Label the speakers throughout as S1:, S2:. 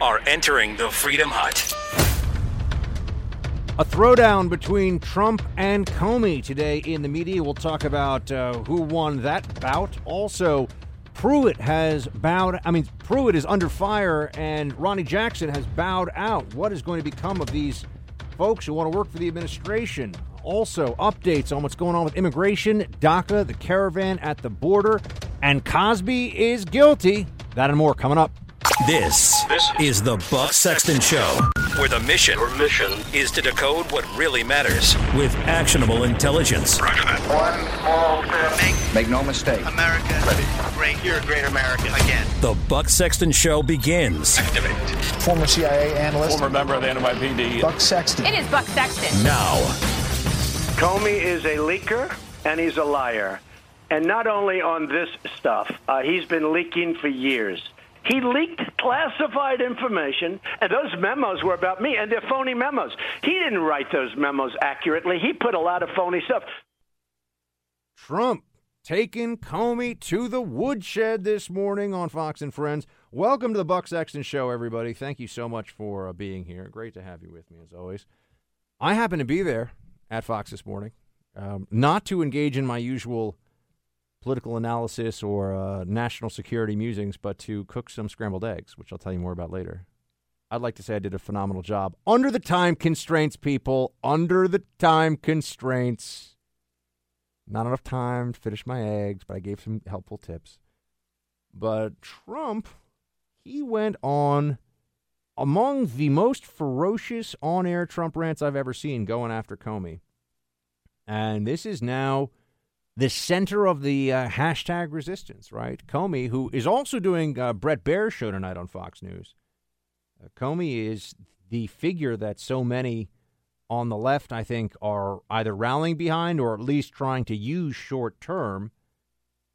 S1: are entering the Freedom Hut.
S2: A throwdown between Trump and Comey today in the media. We'll talk about uh, who won that bout. Also, Pruitt has bowed. I mean, Pruitt is under fire, and Ronny Jackson has bowed out. What is going to become of these folks who want to work for the administration? Also, updates on what's going on with immigration, DACA, the caravan at the border, and Cosby is guilty. That and more coming up.
S1: This, this is the Buck Sexton Show, where the mission, Your mission is to decode what really matters with actionable intelligence.
S3: One small step.
S4: Make, Make no mistake.
S3: America Ready. great. You're a great American again.
S1: The Buck Sexton Show begins.
S3: Activate.
S5: Former CIA analyst.
S6: Former member of the NYPD.
S5: Buck Sexton.
S7: It is Buck Sexton.
S1: Now.
S8: Comey is a leaker and he's a liar. And not only on this stuff, uh, he's been leaking for years. He leaked classified information, and those memos were about me, and they're phony memos. He didn't write those memos accurately. He put a lot of phony stuff.
S2: Trump taking Comey to the woodshed this morning on Fox and Friends. Welcome to the Buck Sexton Show, everybody. Thank you so much for uh, being here. Great to have you with me, as always. I happen to be there at Fox this morning, um, not to engage in my usual political analysis or uh, national security musings, but to cook some scrambled eggs, which I'll tell you more about later. I'd like to say I did a phenomenal job under the time constraints, people. Under the time constraints. Not enough time to finish my eggs, but I gave some helpful tips. But Trump, he went on among the most ferocious on air Trump rants I've ever seen going after Comey. And this is now the center of the uh, hashtag resistance, right? Comey, who is also doing uh, Bret Baier's show tonight on Fox News. Uh, Comey is the figure that so many on the left, I think, are either rallying behind or at least trying to use short term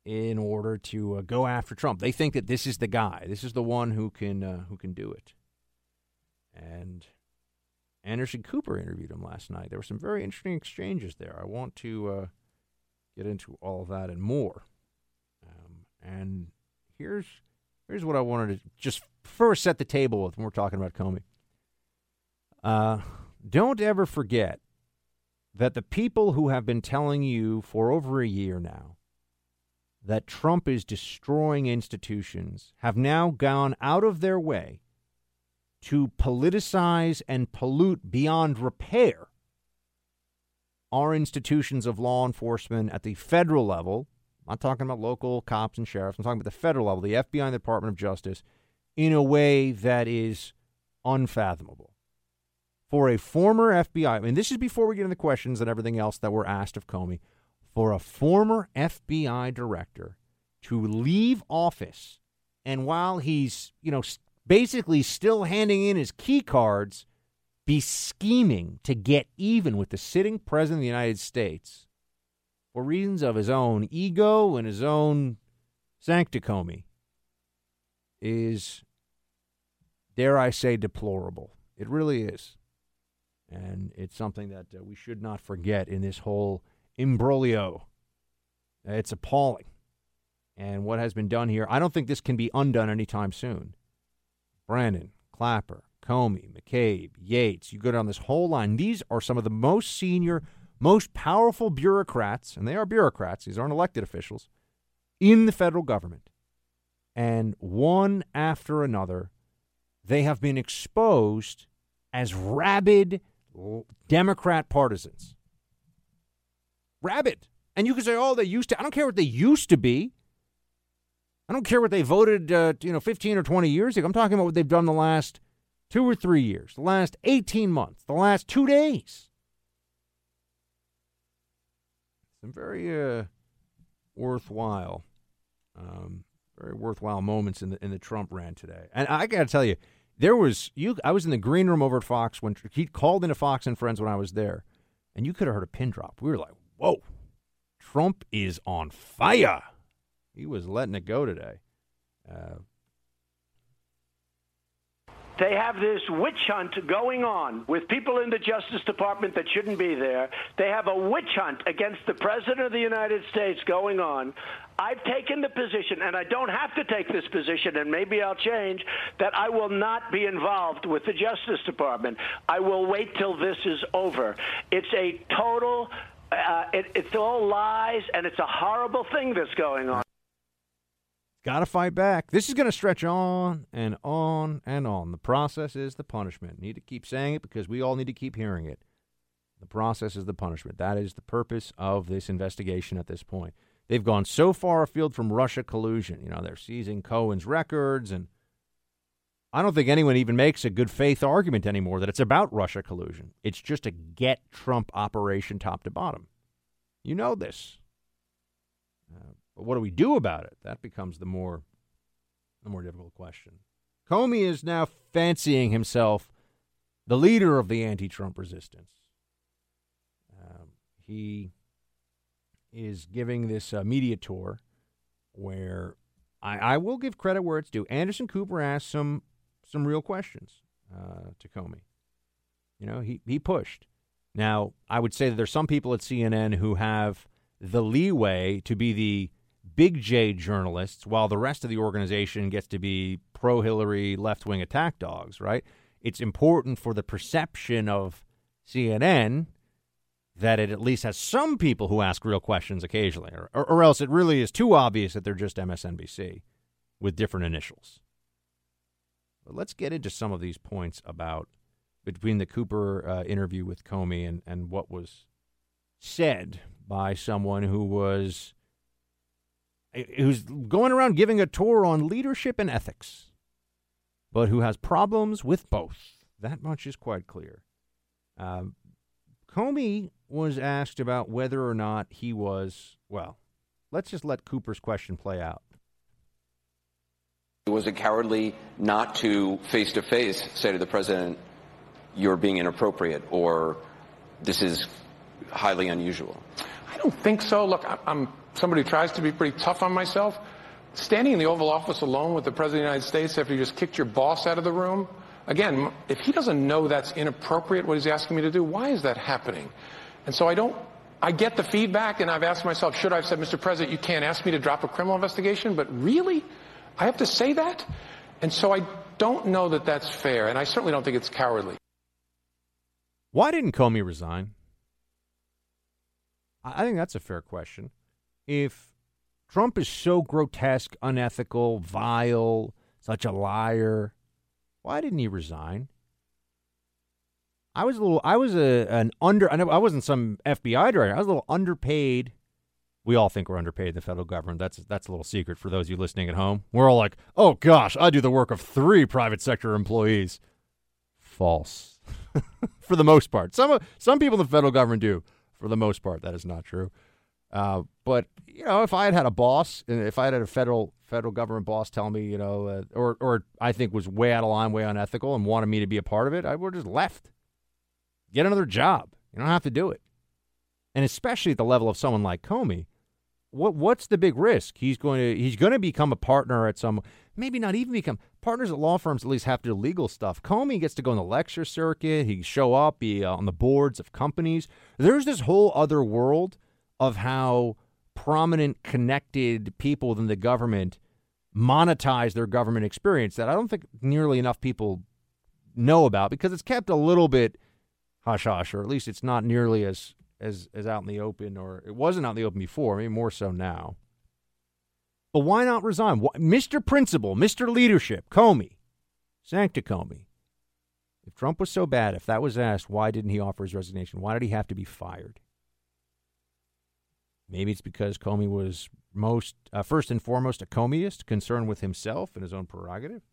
S2: in order to uh, go after Trump. They think that this is the guy. This is the one who can uh, who can do it. And Anderson Cooper interviewed him last night. There were some very interesting exchanges there. I want to uh, get into all that and more. Um, and here's here's what I wanted to just first set the table with when we're talking about Comey. Uh, don't ever forget that the people who have been telling you for over a year now that Trump is destroying institutions have now gone out of their way to politicize and pollute beyond repair our institutions of law enforcement at the federal level. I'm not talking about local cops and sheriffs. I'm talking about the federal level, the FBI and the Department of Justice, in a way that is unfathomable. For a former FBI, mean, this is before we get into the questions and everything else that were asked of Comey. For a former FBI director to leave office, and while he's, you know, basically still handing in his key cards, be scheming to get even with the sitting president of the United States for reasons of his own ego and his own sancticomy is, dare I say, deplorable. It really is. And it's something that uh, we should not forget in this whole imbroglio. It's appalling. And what has been done here, I don't think this can be undone anytime soon. Brennan, Clapper, Comey, McCabe, Yates, you go down this whole line. These are some of the most senior, most powerful bureaucrats, and they are bureaucrats, these aren't elected officials, in the federal government. And one after another, they have been exposed as rabid Democrat partisans. Rabid. And you can say, oh, they used to. I don't care what they used to be. I don't care what they voted, uh, you know, 15 or 20 years ago. I'm talking about what they've done the last two or three years, the last 18 months, the last two days. Some very uh, worthwhile, um, very worthwhile moments in the in the Trump rant today. And I got to tell you, there was you. I was in the green room over at Fox when he called into Fox and Friends when I was there, and you could have heard a pin drop. We were like, "Whoa, Trump is on fire." He was letting it go today. Uh,
S8: they have this witch hunt going on with people in the Justice Department that shouldn't be there. They have a witch hunt against the President of the United States going on. I've taken the position, and I don't have to take this position, and maybe I'll change, that I will not be involved with the Justice Department. I will wait till this is over. It's a total, uh, it, it's all lies, and it's a horrible thing that's going on.
S2: Got to fight back. This is going to stretch on and on and on. The process is the punishment. Need to keep saying it because we all need to keep hearing it. The process is the punishment. That is the purpose of this investigation at this point. They've gone so far afield from Russia collusion. You know, they're seizing Cohen's records, and I don't think anyone even makes a good faith argument anymore that it's about Russia collusion. It's just a get Trump operation top to bottom. You know this. Uh, but what do we do about it? That becomes the more the more difficult question. Comey is now fancying himself the leader of the anti-Trump resistance. Um, he is giving this uh, media tour where I, I, will give credit where it's due. Anderson Cooper asked some some real questions uh, to Comey. You know, he, he pushed. Now, I would say that there's some people at CNN who have the leeway to be the big J journalists, while the rest of the organization gets to be pro Hillary left wing attack dogs, right? It's important for the perception of CNN that it at least has some people who ask real questions occasionally, or, or, or else it really is too obvious that they're just MSNBC with different initials. But let's get into some of these points about between the Cooper uh, interview with Comey and, and what was said by someone who was who's going around giving a tour on leadership and ethics, but who has problems with both. That much is quite clear. Um, Comey was asked about whether or not he was, well, let's just let Cooper's question play out.
S4: Was it cowardly not to face to face say to the president, you're being inappropriate or this is highly unusual?
S6: I don't think so. Look, I'm somebody who tries to be pretty tough on myself. Standing in the Oval Office alone with the President of the United States after you just kicked your boss out of the room, again, if he doesn't know that's inappropriate, what he's asking me to do, why is that happening? And so I don't, I get the feedback and I've asked myself, should I have said, Mr. President, you can't ask me to drop a criminal investigation, but really? I have to say that? And so I don't know that that's fair, and I certainly don't think it's cowardly.
S2: Why didn't Comey resign? I think that's a fair question. If Trump is so grotesque, unethical, vile, such a liar, why didn't he resign? I was a little. I was a an under. I know I wasn't some FBI director. I was a little underpaid. We all think we're underpaid in the federal government. That's that's a little secret for those of you listening at home. We're all like, "Oh gosh, I do the work of three private sector employees." False, for the most part. Some some people in the federal government do. For the most part, that is not true. Uh, but you know, if I had had a boss, if I had had a federal federal government boss tell me, you know, uh, or or I think was way out of line, way unethical, and wanted me to be a part of it, I would have just left. Get another job. You don't have to do it. And especially at the level of someone like Comey, what what's the big risk? He's going to he's going to become a partner at some maybe not even become partners at law firms at least have to do legal stuff. Comey gets to go on the lecture circuit, he show up, be uh, on the boards of companies. There's this whole other world of how prominent connected people within the government monetize their government experience that I don't think nearly enough people know about because it's kept a little bit hush hush, or at least it's not nearly as as as out in the open, or it wasn't out in the open before. Maybe more so now. But why not resign? Mr. Principal, Mr. Leadership, Comey, Sancta Comey. If Trump was so bad, if that was asked, why didn't he offer his resignation? Why did he have to be fired? Maybe it's because Comey was most uh, first and foremost a Comeyist, concerned with himself and his own prerogative.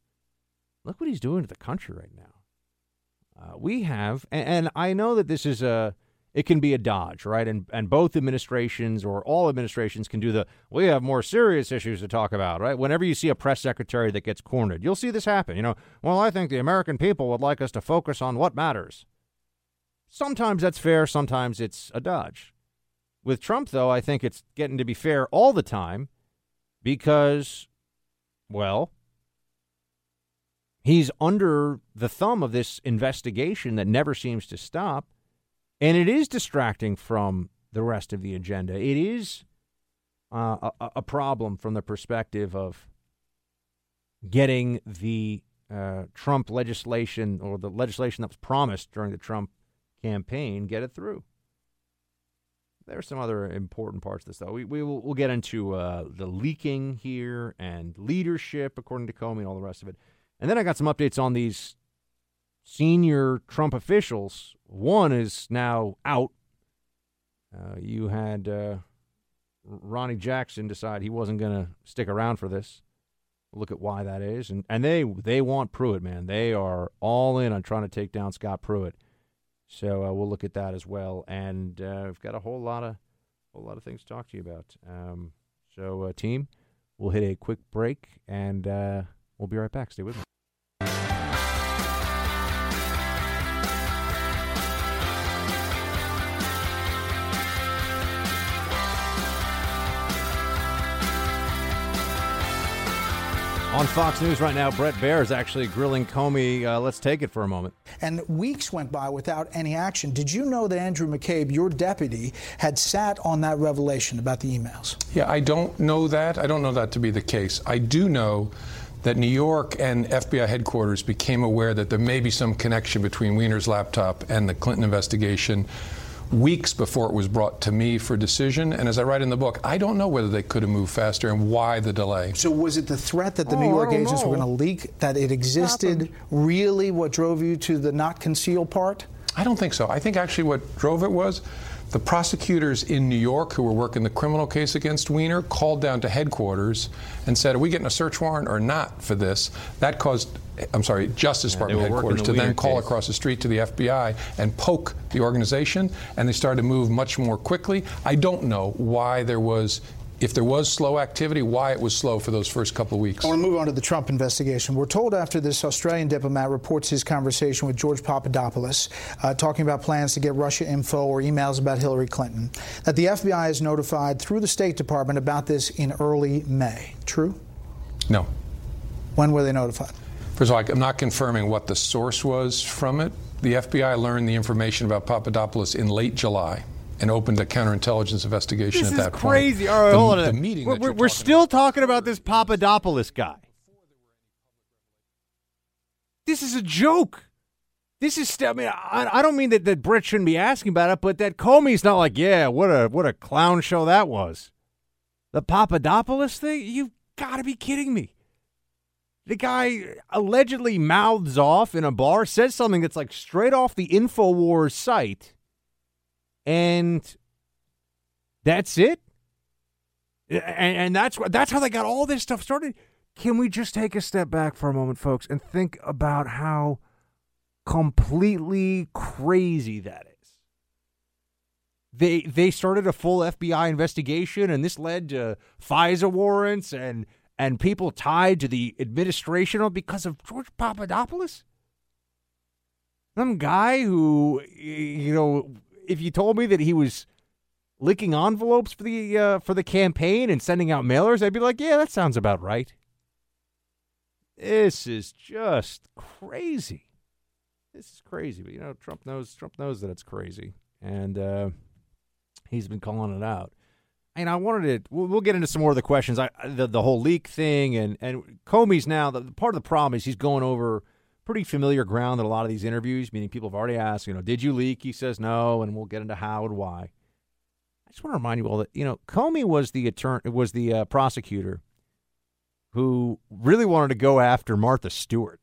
S2: Look what he's doing to the country right now. Uh, we have, and, and, I know that this is a, it can be a dodge, right? And and both administrations or all administrations can do the. We have more serious issues to talk about, right? Whenever you see a press secretary that gets cornered, you'll see this happen. You know, well, I think the American people would like us to focus on what matters. Sometimes that's fair. Sometimes it's a dodge. With Trump, though, I think it's getting to be fair all the time because, well, he's under the thumb of this investigation that never seems to stop, and it is distracting from the rest of the agenda. It is uh, a, a problem from the perspective of getting the uh, Trump legislation or the legislation that was promised during the Trump campaign, get it through. There are some other important parts of this, though. We, we will we'll get into uh, the leaking here and leadership, according to Comey, and all the rest of it. And then I got some updates on these senior Trump officials. One is now out. Uh, you had uh, Ronny Jackson decide he wasn't going to stick around for this look at why that is, and and they they want Pruitt, man. They are all in on trying to take down Scott Pruitt. So uh, we'll look at that as well, and uh, we've got a whole lot of whole lot of things to talk to you about. Um, so uh, team, we'll hit a quick break, and uh, we'll be right back. Stay with me. On Fox News right now, Bret Baier is actually grilling Comey. Uh, let's take it for a moment.
S5: And weeks went by without any action. Did you know that Andrew McCabe, your deputy, had sat on that revelation about the emails?
S9: Yeah, I don't know that. I don't know that to be the case. I do know that New York and FBI headquarters became aware that there may be some connection between Weiner's laptop and the Clinton investigation weeks before it was brought to me for decision. And as I write in the book, I don't know whether they could have moved faster and why the delay.
S5: So was it the threat that the
S2: Oh,
S5: New York
S2: I don't
S5: agents were going to leak, that it existed, really what drove you to the not conceal part?
S9: I don't think so. I think actually what drove it was the prosecutors in New York who were working the criminal case against Weiner called down to headquarters and said, Are we getting a search warrant or not for this? That caused, I'm sorry, Justice Department
S2: they
S9: headquarters
S2: the
S9: to then call
S2: case.
S9: across the street to the FBI and poke the organization, and they started to move much more quickly. I don't know why there was. If there was slow activity, why it was slow for those first couple of weeks.
S5: I want to move on to the Trump investigation. We're told after this Australian diplomat reports his conversation with George Papadopoulos, uh, talking about plans to get Russia info or emails about Hillary Clinton, that the FBI is notified through the State Department about this in early May. True?
S9: No.
S5: When were they notified?
S9: First of all, I'm not confirming what the source was from it. The FBI learned the information about Papadopoulos in late July and opened a counterintelligence investigation
S2: This
S9: at that point.
S2: crazy. All right,
S9: the,
S2: hold on.
S9: The meeting
S2: we're we're, we're
S9: talking
S2: still
S9: about-
S2: talking about this Papadopoulos guy. This is a joke. This is. I mean, I, I don't mean that, that Bret shouldn't be asking about it, but that Comey's not like, yeah, what a what a clown show that was. The Papadopoulos thing. You've got to be kidding me. The guy allegedly mouths off in a bar, says something that's like straight off the Infowars site, and that's it. And, and that's that's how they got all this stuff started. Can we just take a step back for a moment, folks, and think about how completely crazy that is? They they started a full FBI investigation, and this led to FISA warrants and and people tied to the administration because of George Papadopoulos. Some guy who, you know, if you told me that he was licking envelopes for the uh, for the campaign and sending out mailers, I'd be like, yeah, that sounds about right. This is just crazy. This is crazy, but you know, Trump knows Trump knows that it's crazy, and uh, he's been calling it out. And I wanted to. We'll, we'll get into some more of the questions. I the the whole leak thing, and and Comey's now the part of the problem is he's going over pretty familiar ground in a lot of these interviews, meaning people have already asked, you know, did you leak? He says no, and we'll get into how and why. I just want to remind you all that you know Comey was the attorney, was the uh, prosecutor who really wanted to go after Martha Stewart.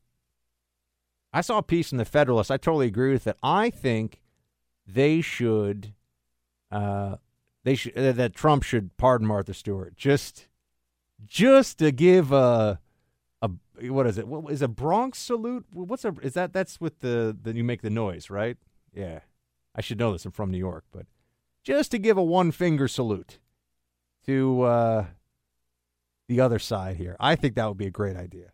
S2: I saw a piece in the Federalist. I totally agree with that. I think they should, uh, they that Trump should pardon Martha Stewart just, just to give a, a what is it? What is a Bronx salute? What's a is that? That's with the the you make the noise, right? Yeah, I should know this. I'm from New York, but just to give a one finger salute to uh, the other side here. I think that would be a great idea.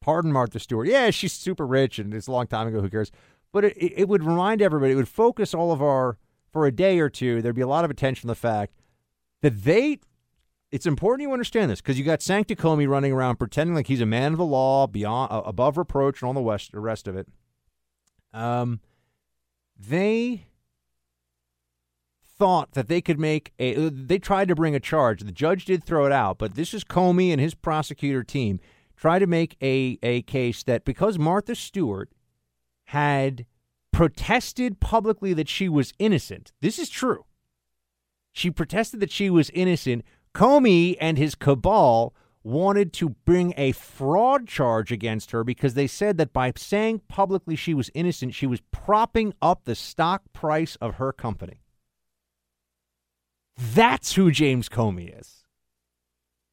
S2: Pardon Martha Stewart. Yeah, she's super rich and it's a long time ago. Who cares? But it it would remind everybody, it would focus all of our, for a day or two, there'd be a lot of attention on the fact that they, it's important you understand this because you got Sancta Comey running around pretending like he's a man of the law, beyond uh, above reproach, and all the west, the rest of it. Um, they thought that they could make a. They tried to bring a charge. The judge did throw it out, but this is Comey and his prosecutor team try to make a a case that because Martha Stewart had protested publicly that she was innocent. This is true. She protested that she was innocent. Comey and his cabal wanted to bring a fraud charge against her because they said that by saying publicly she was innocent, she was propping up the stock price of her company. That's who James Comey is.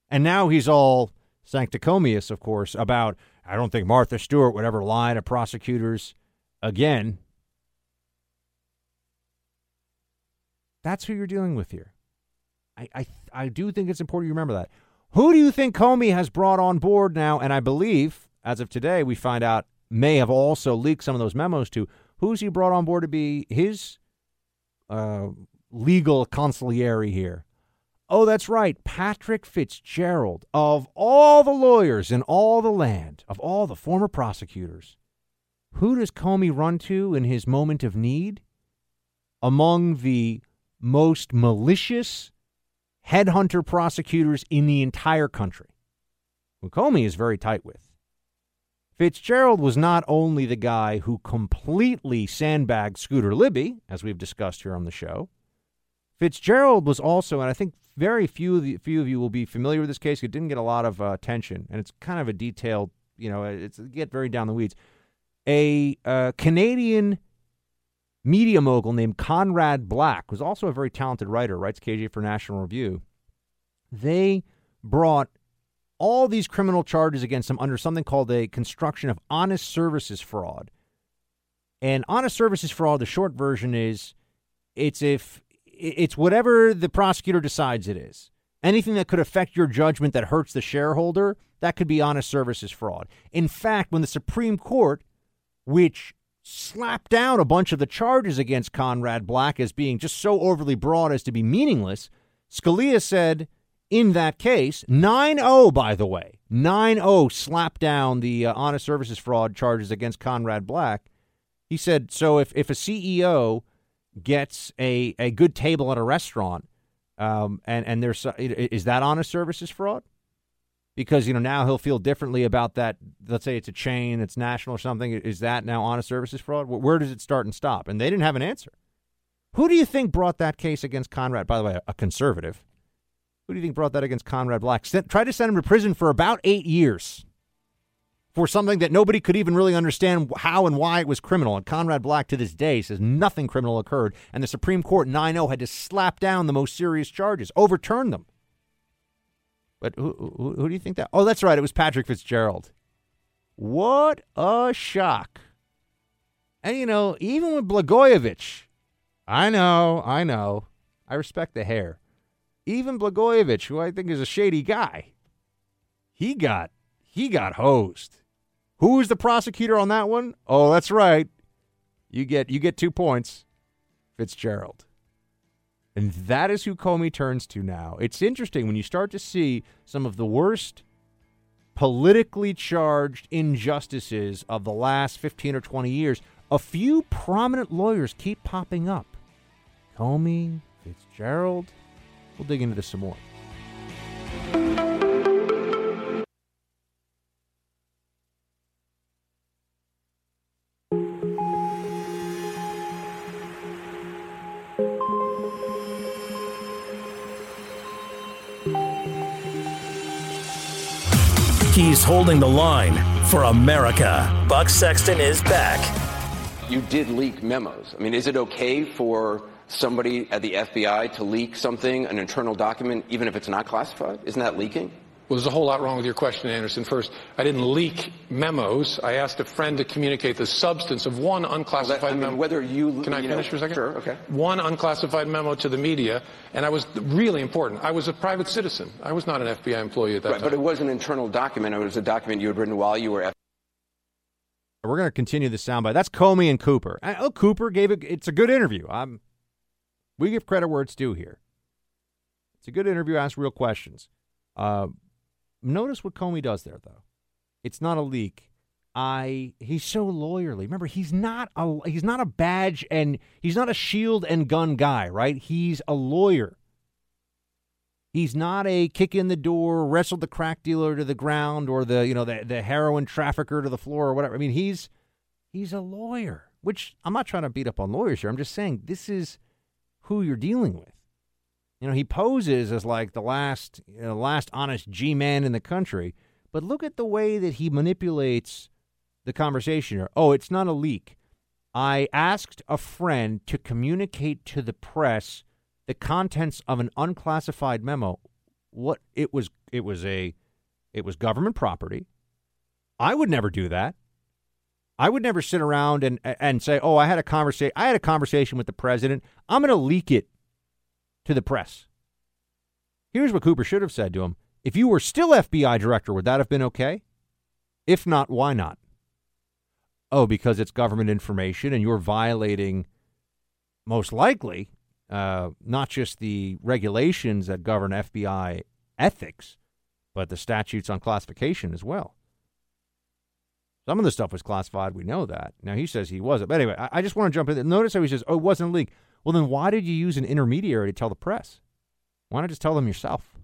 S2: And now he's all sancticomious, of course, about I don't think Martha Stewart would ever lie to prosecutors again. That's who you're dealing with here. I, I, I do think it's important you remember that. Who do you think Comey has brought on board now? And I believe, as of today, we find out may have also leaked some of those memos to. Who's he brought on board to be his uh, legal consigliere here? Oh, that's right. Patrick Fitzgerald. Of all the lawyers in all the land, of all the former prosecutors, who does Comey run to in his moment of need? Among the most malicious headhunter prosecutors in the entire country, who Comey is very tight with. Fitzgerald was not only the guy who completely sandbagged Scooter Libby, as we've discussed here on the show, Fitzgerald was also, and I think very few of, the, few of you will be familiar with this case. It didn't get a lot of uh, attention, and it's kind of a detailed, you know, it's get very down the weeds. A uh, Canadian media mogul named Conrad Black was also a very talented writer, writes KJ for National Review. They brought all these criminal charges against him under something called a construction of honest services fraud. And honest services fraud, the short version is it's if it's whatever the prosecutor decides it is. Anything that could affect your judgment that hurts the shareholder, that could be honest services fraud. In fact, when the Supreme Court, which slapped down a bunch of the charges against Conrad Black as being just so overly broad as to be meaningless, Scalia said in that case, 9 0, by the way, 9 0 slapped down the uh, honest services fraud charges against Conrad Black. He said, so if, if a CEO gets a, a good table at a restaurant, um, and and there's is that honest services fraud? Because you know now he'll feel differently about that. Let's say it's a chain, it's national or something. Is that now honest services fraud? Where does it start and stop? And they didn't have an answer. Who do you think brought that case against Conrad? By the way, a conservative. Who do you think brought that against Conrad Black? Sent, tried to send him to prison for about eight years for something that nobody could even really understand how and why it was criminal. And Conrad Black to this day says nothing criminal occurred, and the Supreme Court 9 0 had to slap down the most serious charges, overturn them. But who, who, who, do you think that? Oh, that's right. It was Patrick Fitzgerald. What a shock. And, you know, even with Blagojevich, I know, I know, I respect the hair. Even Blagojevich, who I think is a shady guy, he got he got hosed. Who was the prosecutor on that one? Oh, that's right. You get you get two points. Fitzgerald. And that is who Comey turns to now. It's interesting when you start to see some of the worst politically charged injustices of the last 15 or 20 years. A few prominent lawyers keep popping up. Comey, Fitzgerald. We'll dig into this some more.
S1: Holding the line for America. Buck Sexton is back.
S4: You did leak memos. I mean, is it okay for somebody at the FBI to leak something, an internal document, even if it's not classified? Isn't that leaking?
S6: Well, there's a whole lot wrong with your question, Anderson. First, I didn't leak memos. I asked a friend to communicate the substance of one unclassified well, that, I mean,
S4: memo. Whether you
S6: can I
S4: you
S6: finish
S4: know,
S6: for a second?
S4: Sure. Okay.
S6: One unclassified memo to the media, and I was really important. I was a private citizen. I was not an FBI employee at that
S4: right,
S6: time.
S4: But it was an internal document. It was a document you had written while you were. FBI.
S2: We're going to continue the soundbite. That's Comey and Cooper. Oh, Cooper gave it. It's a good interview. I'm. We give credit where it's due here. It's a good interview. Ask real questions. Uh, notice what Comey does there, though. It's not a leak. I he's so lawyerly. Remember, he's not a he's not a badge and he's not a shield and gun guy, right? He's a lawyer. He's not a kick in the door, wrestled the crack dealer to the ground or the, you know, the the heroin trafficker to the floor or whatever. I mean, he's he's a lawyer, which I'm not trying to beat up on lawyers here. I'm just saying this is who you're dealing with. You know, he poses as like the last you know, last honest G man in the country, but look at the way that he manipulates the conversation here. Oh, it's not a leak. I asked a friend to communicate to the press the contents of an unclassified memo. What it was it was a it was government property. I would never do that. I would never sit around and and say, "Oh, I had a conversation I had a conversation with the president. I'm going to leak it to the press." Here's what Cooper should have said to him. If you were still FBI director, would that have been okay? If not, why not? Oh, because it's government information and you're violating most likely uh, not just the regulations that govern FBI ethics, but the statutes on classification as well. Some of the stuff was classified. We know that. Now he says he wasn't. But anyway, I, I just want to jump in. Notice how he says, "Oh, it wasn't a leak." Well, then why did you use an intermediary to tell the press? Why not just tell them yourself?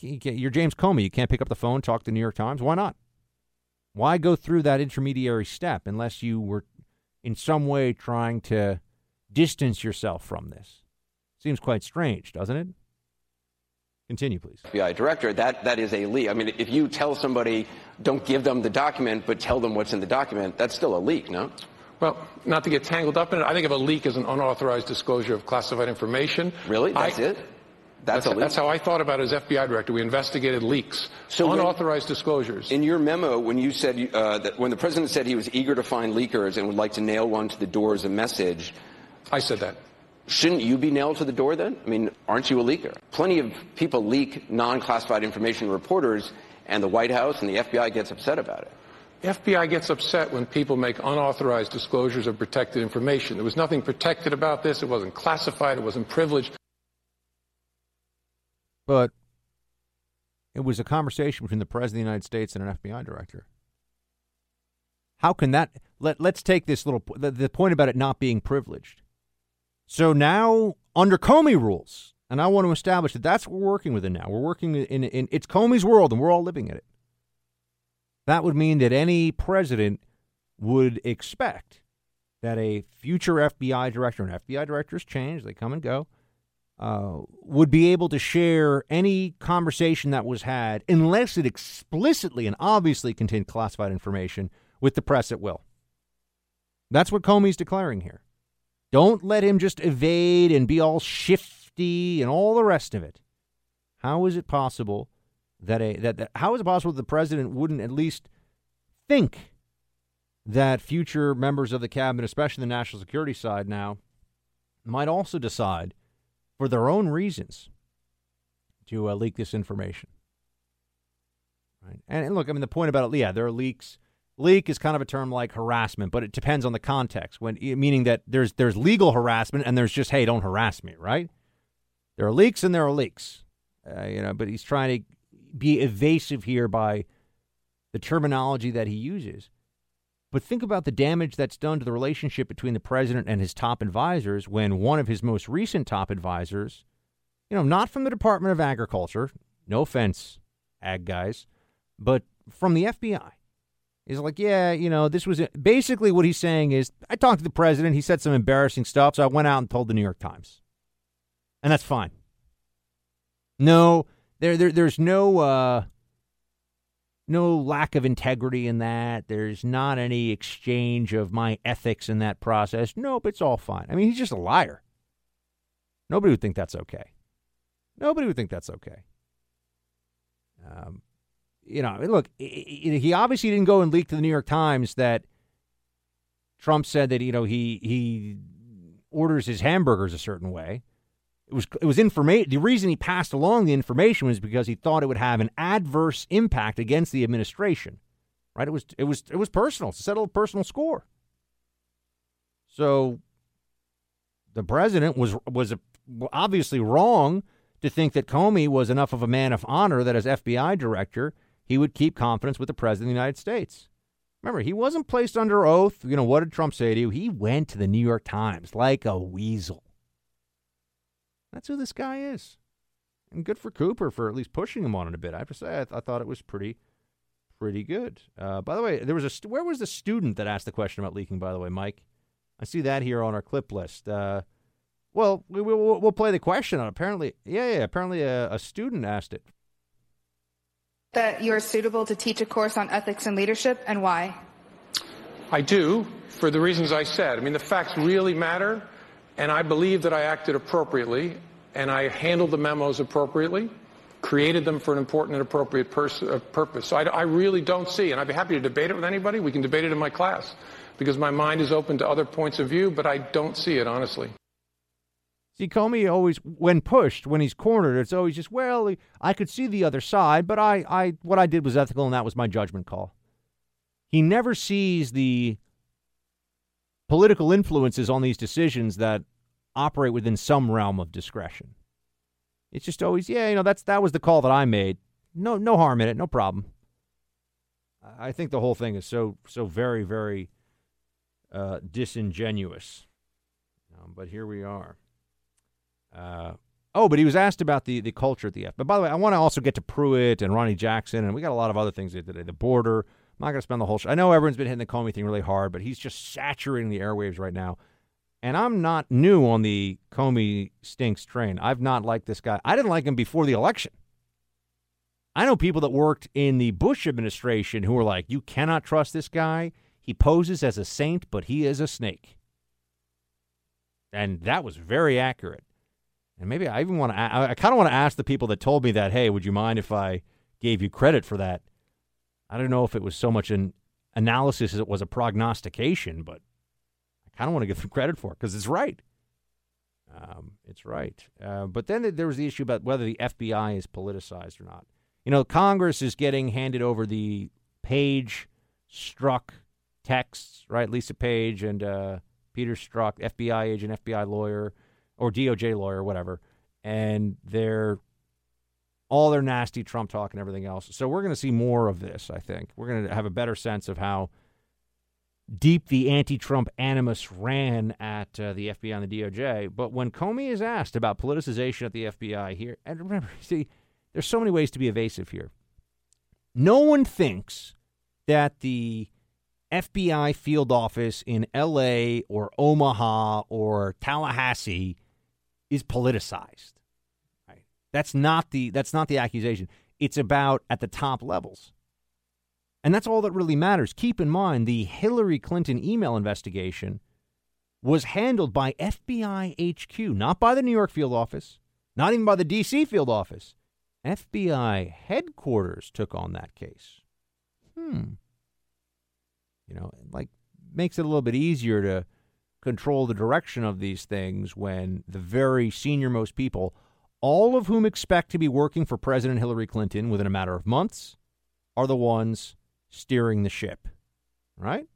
S2: You are James Comey. You can't pick up the phone, talk to the New York Times. Why not? Why go through that intermediary step unless you were in some way trying to distance yourself from this? Seems quite strange, doesn't it? Continue, please.
S4: FBI director, that, that is a leak. I mean, if you tell somebody, don't give them the document, but tell them what's in the document, that's still a leak, no?
S6: Well, not to get tangled up in it, I think of a leak as an unauthorized disclosure of classified information.
S4: Really? That's I, it?
S6: That's, that's, that's, how I thought about it as FBI director. We investigated leaks, so unauthorized when, disclosures.
S4: In your memo, when you said uh, that when the president said he was eager to find leakers and would like to nail one to the door as a message,
S6: I said that.
S4: Shouldn't you be nailed to the door then? I mean, aren't you a leaker? Plenty of people leak non-classified information to reporters, and the White House and the FBI gets upset about it.
S6: FBI gets upset when people make unauthorized disclosures of protected information. There was nothing protected about this. It wasn't classified. It wasn't privileged.
S2: But it was a conversation between the President of the United States and an FBI director. How can that? Let, let's take this little the, the point about it not being privileged. So now, under Comey rules, and I want to establish that that's what we're working with it now. We're working in, in, in it's Comey's world, and we're all living in it. That would mean that any president would expect that a future FBI director, and FBI directors change, they come and go, uh, would be able to share any conversation that was had, unless it explicitly and obviously contained classified information, with the press at will. That's what Comey's declaring here. Don't let him just evade and be all shifty and all the rest of it. How is it possible that a that, that how is it possible that the president wouldn't at least think that future members of the cabinet, especially the national security side now, might also decide for their own reasons to uh, leak this information. Right? And, and, look, I mean, the point about it, yeah, there are leaks Leak is kind of a term like harassment, but it depends on the context. When meaning that there's there's legal harassment and there's just hey, don't harass me, right? There are leaks and there are leaks, uh, you know. But he's trying to be evasive here by the terminology that he uses. But think about the damage that's done to the relationship between the president and his top advisors when one of his most recent top advisors, you know, not from the Department of Agriculture, no offense, ag guys, but from the FBI is like, yeah, you know, this was it. basically what he's saying is I talked to the president. He said some embarrassing stuff. So I went out and told the New York Times. And that's fine. No, there, there there's no, uh, no lack of integrity in that. There's not any exchange of my ethics in that process. Nope, it's all fine. I mean, he's just a liar. Nobody would think that's okay. Nobody would think that's okay. Um, you know, look, he obviously didn't go and leak to the New York Times that Trump said that you know he he orders his hamburgers a certain way. It was it was information. The reason he passed along the information was because he thought it would have an adverse impact against the administration. Right? It was it was it was personal. Settle a personal score. So the president was was obviously wrong to think that Comey was enough of a man of honor that as FBI director, he would keep confidence with the President of the United States. Remember, he wasn't placed under oath. You know, what did Trump say to you? He went to the New York Times like a weasel. That's who this guy is. And good for Cooper for at least pushing him on it a bit. I have to say, I, th- I thought it was pretty, pretty good. Uh, by the way, there was a st- where was the student that asked the question about leaking? By the way, Mike, I see that here on our clip list. Uh, well, we, will we'll play the question on. Apparently, yeah, yeah. Apparently, a, a student asked it.
S7: That you are suitable to teach a course on ethics and leadership, and why?
S6: I do, for the reasons I said. I mean, the facts really matter, and I believe that I acted appropriately, and I handled the memos appropriately, created them for an important and appropriate pers- uh, purpose. So I, I really don't see, and I'd be happy to debate it with anybody. We can debate it in my class, because my mind is open to other points of view, but I don't see it, honestly.
S2: See, Comey always, when pushed, when he's cornered, it's always just, well, I could see the other side, but I, I, what I did was ethical, and that was my judgment call. He never sees the political influences on these decisions that operate within some realm of discretion. It's just always, yeah, you know, that's that was the call that I made. No, no harm in it, no problem. I think the whole thing is so, so very, very uh, disingenuous. Um, but here we are. Uh, oh, but he was asked about the, the culture at the F. But by the way, I want to also get to Pruitt and Ronny Jackson, and we got a lot of other things today. The border. I'm not going to spend the whole show. I know everyone's been hitting the Comey thing really hard, but he's just saturating the airwaves right now. And I'm not new on the Comey stinks train. I've not liked this guy. I didn't like him before the election. I know people that worked in the Bush administration who were like, you cannot trust this guy. He poses as a saint, but he is a snake. And that was very accurate. And maybe I even want to, I, I kind of want to ask the people that told me that, hey, would you mind if I gave you credit for that? I don't know if it was so much an analysis as it was a prognostication, but I kind of want to give them credit for it because it's right. Um, it's right. Uh, but then there was the issue about whether the FBI is politicized or not. You know, Congress is getting handed over the Page Strzok texts, right? Lisa Page and uh, Peter Strzok, FBI agent, FBI lawyer or DOJ lawyer, whatever, and they're all their nasty Trump talk and everything else. So we're going to see more of this. I think we're going to have a better sense of how deep the anti-Trump animus ran at uh, the FBI and the DOJ. But when Comey is asked about politicization at the FBI here, and remember, see, there's so many ways to be evasive here. No one thinks that the FBI field office in LA or Omaha or Tallahassee is politicized. That's not the that's not the accusation. It's about at the top levels. And that's all that really matters. Keep in mind the Hillary Clinton email investigation was handled by FBI HQ, not by the New York field office, not even by the DC field office. FBI headquarters took on that case. Hmm. You know, like makes it a little bit easier to control the direction of these things when the very senior most people, all of whom expect to be working for President Hillary Clinton within a matter of months, are the ones steering the ship. Right?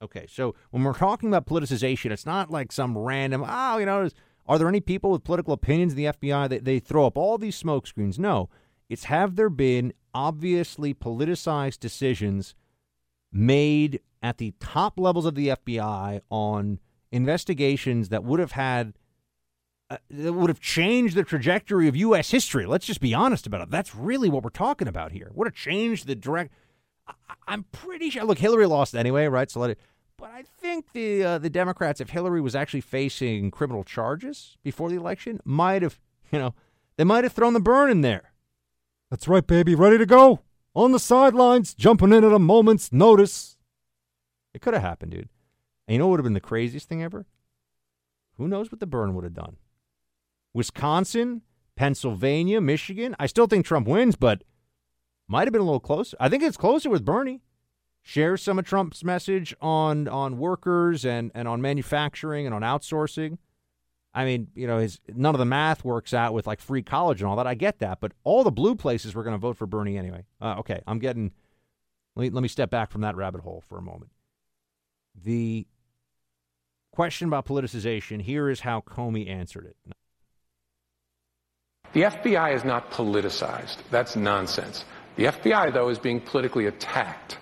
S2: Okay, so when we're talking about politicization, it's not like some random, oh, you know, are there any people with political opinions in the FBI that they throw up all these smokescreens? No. It's have there been obviously politicized decisions made at the top levels of the FBI on investigations that would have had uh, that would have changed the trajectory of U.S. history. Let's just be honest about it. That's really what we're talking about here. Would have changed the direct. I, am pretty sure. Look, Hillary lost anyway, right? So let it. But I think the uh, the Democrats, if Hillary was actually facing criminal charges before the election, might have you know they might have thrown the Bern in there.
S10: That's right, baby. Ready to go on the sidelines, jumping in at a moment's notice.
S2: It could have happened, dude. And you know what would have been the craziest thing ever? Who knows what the Bern would have done? Wisconsin, Pennsylvania, Michigan. I still think Trump wins, but might have been a little closer. I think it's closer with Bernie. Shares some of Trump's message on on workers and, and on manufacturing and on outsourcing. I mean, you know, his none of the math works out with like free college and all that. I get that, but all the blue places were going to vote for Bernie anyway. Uh, okay, I'm getting. Let me, let me step back from that rabbit hole for a moment. The question about politicization, here is how Comey answered it.
S6: The FBI is not politicized. That's nonsense. The FBI, though, is being politically attacked.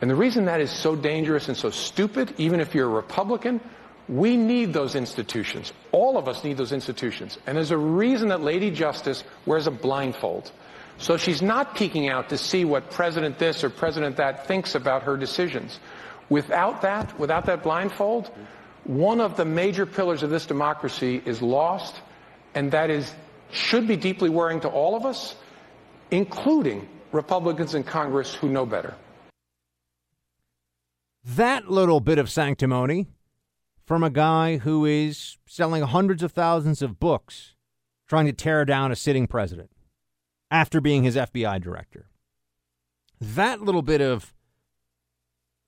S6: And the reason that is so dangerous and so stupid, even if you're a Republican, we need those institutions. All of us need those institutions. And there's a reason that Lady Justice wears a blindfold. So she's not peeking out to see what President this or President that thinks about her decisions. Without that, without that blindfold, one of the major pillars of this democracy is lost, and that is should be deeply worrying to all of us, including Republicans in Congress who know better.
S2: That little bit of sanctimony from a guy who is selling hundreds of thousands of books trying to tear down a sitting president after being his FBI director. That little bit of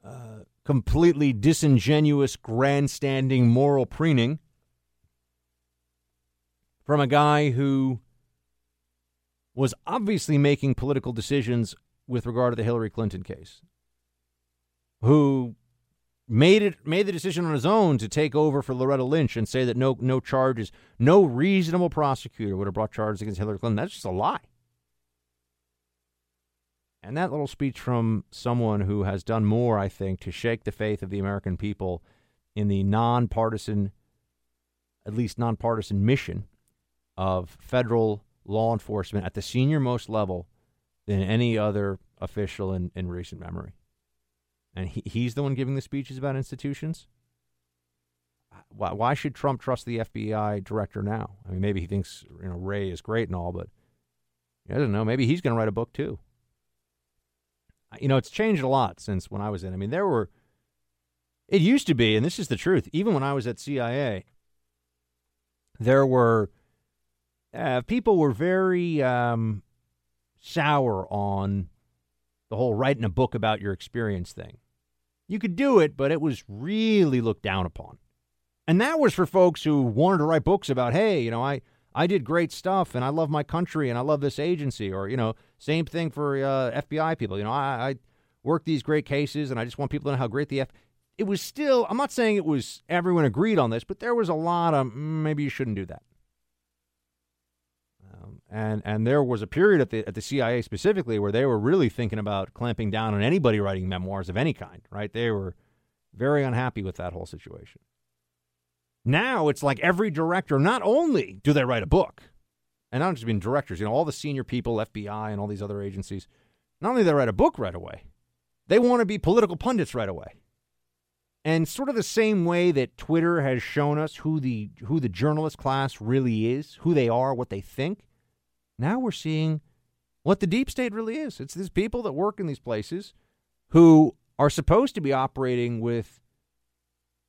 S2: uh, completely disingenuous, grandstanding moral preening from a guy who was obviously making political decisions with regard to the Hillary Clinton case, who made it made the decision on his own to take over for Loretta Lynch and say that no no charges, no reasonable prosecutor would have brought charges against Hillary Clinton. That's just a lie. And that little speech from someone who has done more, I think, to shake the faith of the American people in the nonpartisan, at least nonpartisan mission of federal law enforcement at the senior most level than any other official in, in recent memory and he, he's the one giving the speeches about institutions. Why, why should Trump trust the FBI director now? I mean, maybe he thinks you know Wray is great and all, but I don't know. Maybe he's going to write a book too. You know, it's changed a lot since when I was in. I mean, there were. It used to be, and this is the truth. Even when I was at CIA, there were uh, people were very um, sour on the whole writing a book about your experience thing. You could do it, but it was really looked down upon. And that was for folks who wanted to write books about, hey, you know, I, I did great stuff and I love my country and I love this agency. Or, you know, same thing for uh, FBI people. You know, I, I work these great cases and I just want people to know how great the F. It was still, I'm not saying it was everyone agreed on this, but there was a lot of mm, maybe you shouldn't do that. And and there was a period at the at the CIA specifically where they were really thinking about clamping down on anybody writing memoirs of any kind. Right? They were very unhappy with that whole situation. Now it's like every director. Not only do they write a book, and not just being directors, you know, all the senior people, FBI, and all these other agencies. Not only do they write a book right away, they want to be political pundits right away. And sort of the same way that Twitter has shown us who the who the journalist class really is, who they are, what they think. Now we're seeing what the deep state really is. It's these people that work in these places who are supposed to be operating with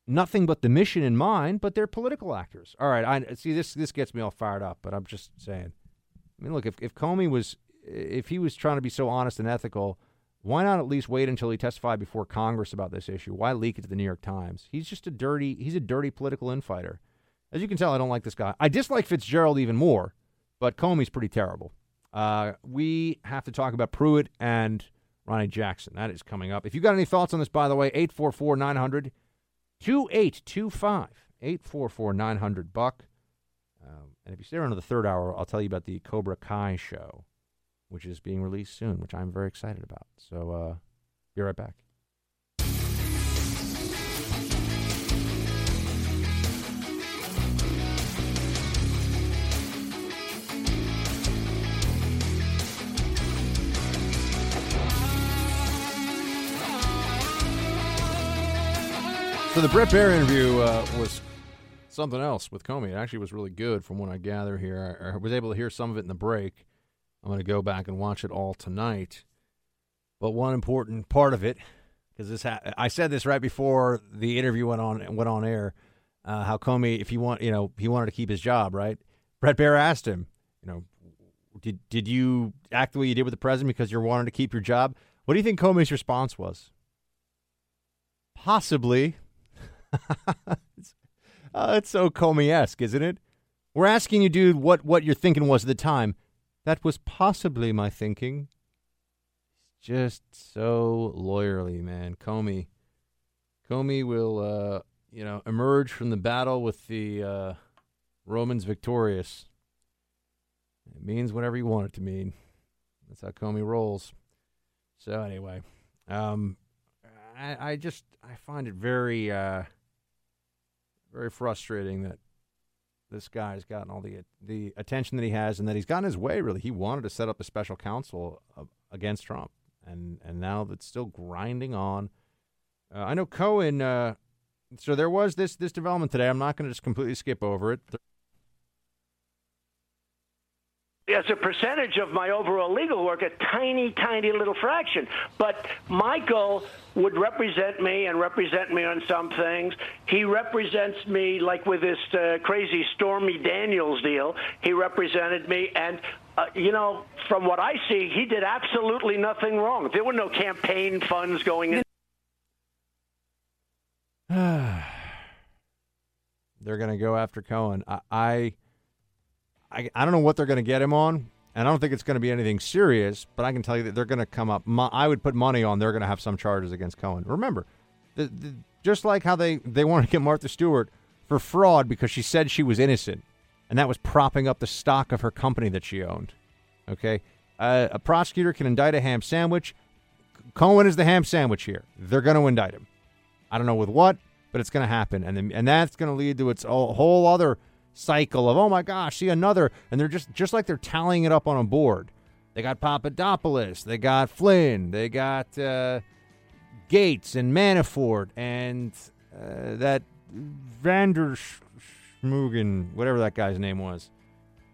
S2: nothing but the mission in mind, but they're political actors. All right, I see this this gets me all fired up, but I'm just saying. I mean, look, if if Comey was if he was trying to be so honest and ethical, why not at least wait until he testified before Congress about this issue? Why leak it to the New York Times? He's just a dirty he's a dirty political infighter. As you can tell, I don't like this guy. I dislike Fitzgerald even more but Comey's pretty terrible. Uh, we have to talk about Pruitt and Ronny Jackson. That is coming up. If you got any thoughts on this, by the way, 844 900 2825. 844 900 Buck. Um, and if you stay around to the third hour, I'll tell you about the Cobra Kai show, which is being released soon, which I'm very excited about. So, uh, be right back. So the Bret Baier interview uh, was something else with Comey. It actually was really good from what I gather here. I, was able to hear some of it in the break. I'm going to go back and watch it all tonight. But one important part of it, because this ha- I said this right before the interview went on went on air, uh, how Comey, if he want, you know, he wanted to keep his job, right? Bret Baier asked him, you know, did did you act the way you did with the president because you're wanting to keep your job? What do you think Comey's response was? Possibly, it's, uh, it's so Comey-esque, isn't it? We're asking you, dude, what, what your thinking was at the time. That was possibly my thinking. It's just so lawyerly, man. Comey. Comey will, uh, you know, emerge from the battle with the uh, Romans victorious. It means whatever you want it to mean. That's how Comey rolls. So anyway, um, I, I just I find it very uh, very frustrating that this guy has gotten all the the attention that he has, and that he's gotten his way. Really, he wanted to set up a special counsel against Trump, and and now that's still grinding on. Uh, I know Cohen. Uh, so there was this this development today. I'm not going to just completely skip over it.
S8: As a percentage of my overall legal work, a tiny, tiny little fraction. But Michael would represent me and represent me on some things. He represents me, like with this uh, crazy Stormy Daniels deal, he represented me. And, uh, you know, from what I see, he did absolutely nothing wrong. There were no campaign funds going in.
S2: they're going to go after Cohen. I, I, I, I don't know what they're going to get him on, and I don't think it's going to be anything serious. But I can tell you that they're going to come up. I would put money on they're going to have some charges against Cohen. Remember, the, the, just like how they they want to get Martha Stewart for fraud because she said she was innocent, and that was propping up the stock of her company that she owned. Okay, uh, a prosecutor can indict a ham sandwich. Cohen is the ham sandwich here. They're going to indict him. I don't know with what, but it's going to happen, and then, and that's going to lead to its whole other cycle of oh my gosh, see another, and they're just just like they're tallying it up on a board. They got Papadopoulos, they got Flynn, they got uh, Gates and Manafort and uh, that Vander Schmugen, whatever that guy's name was.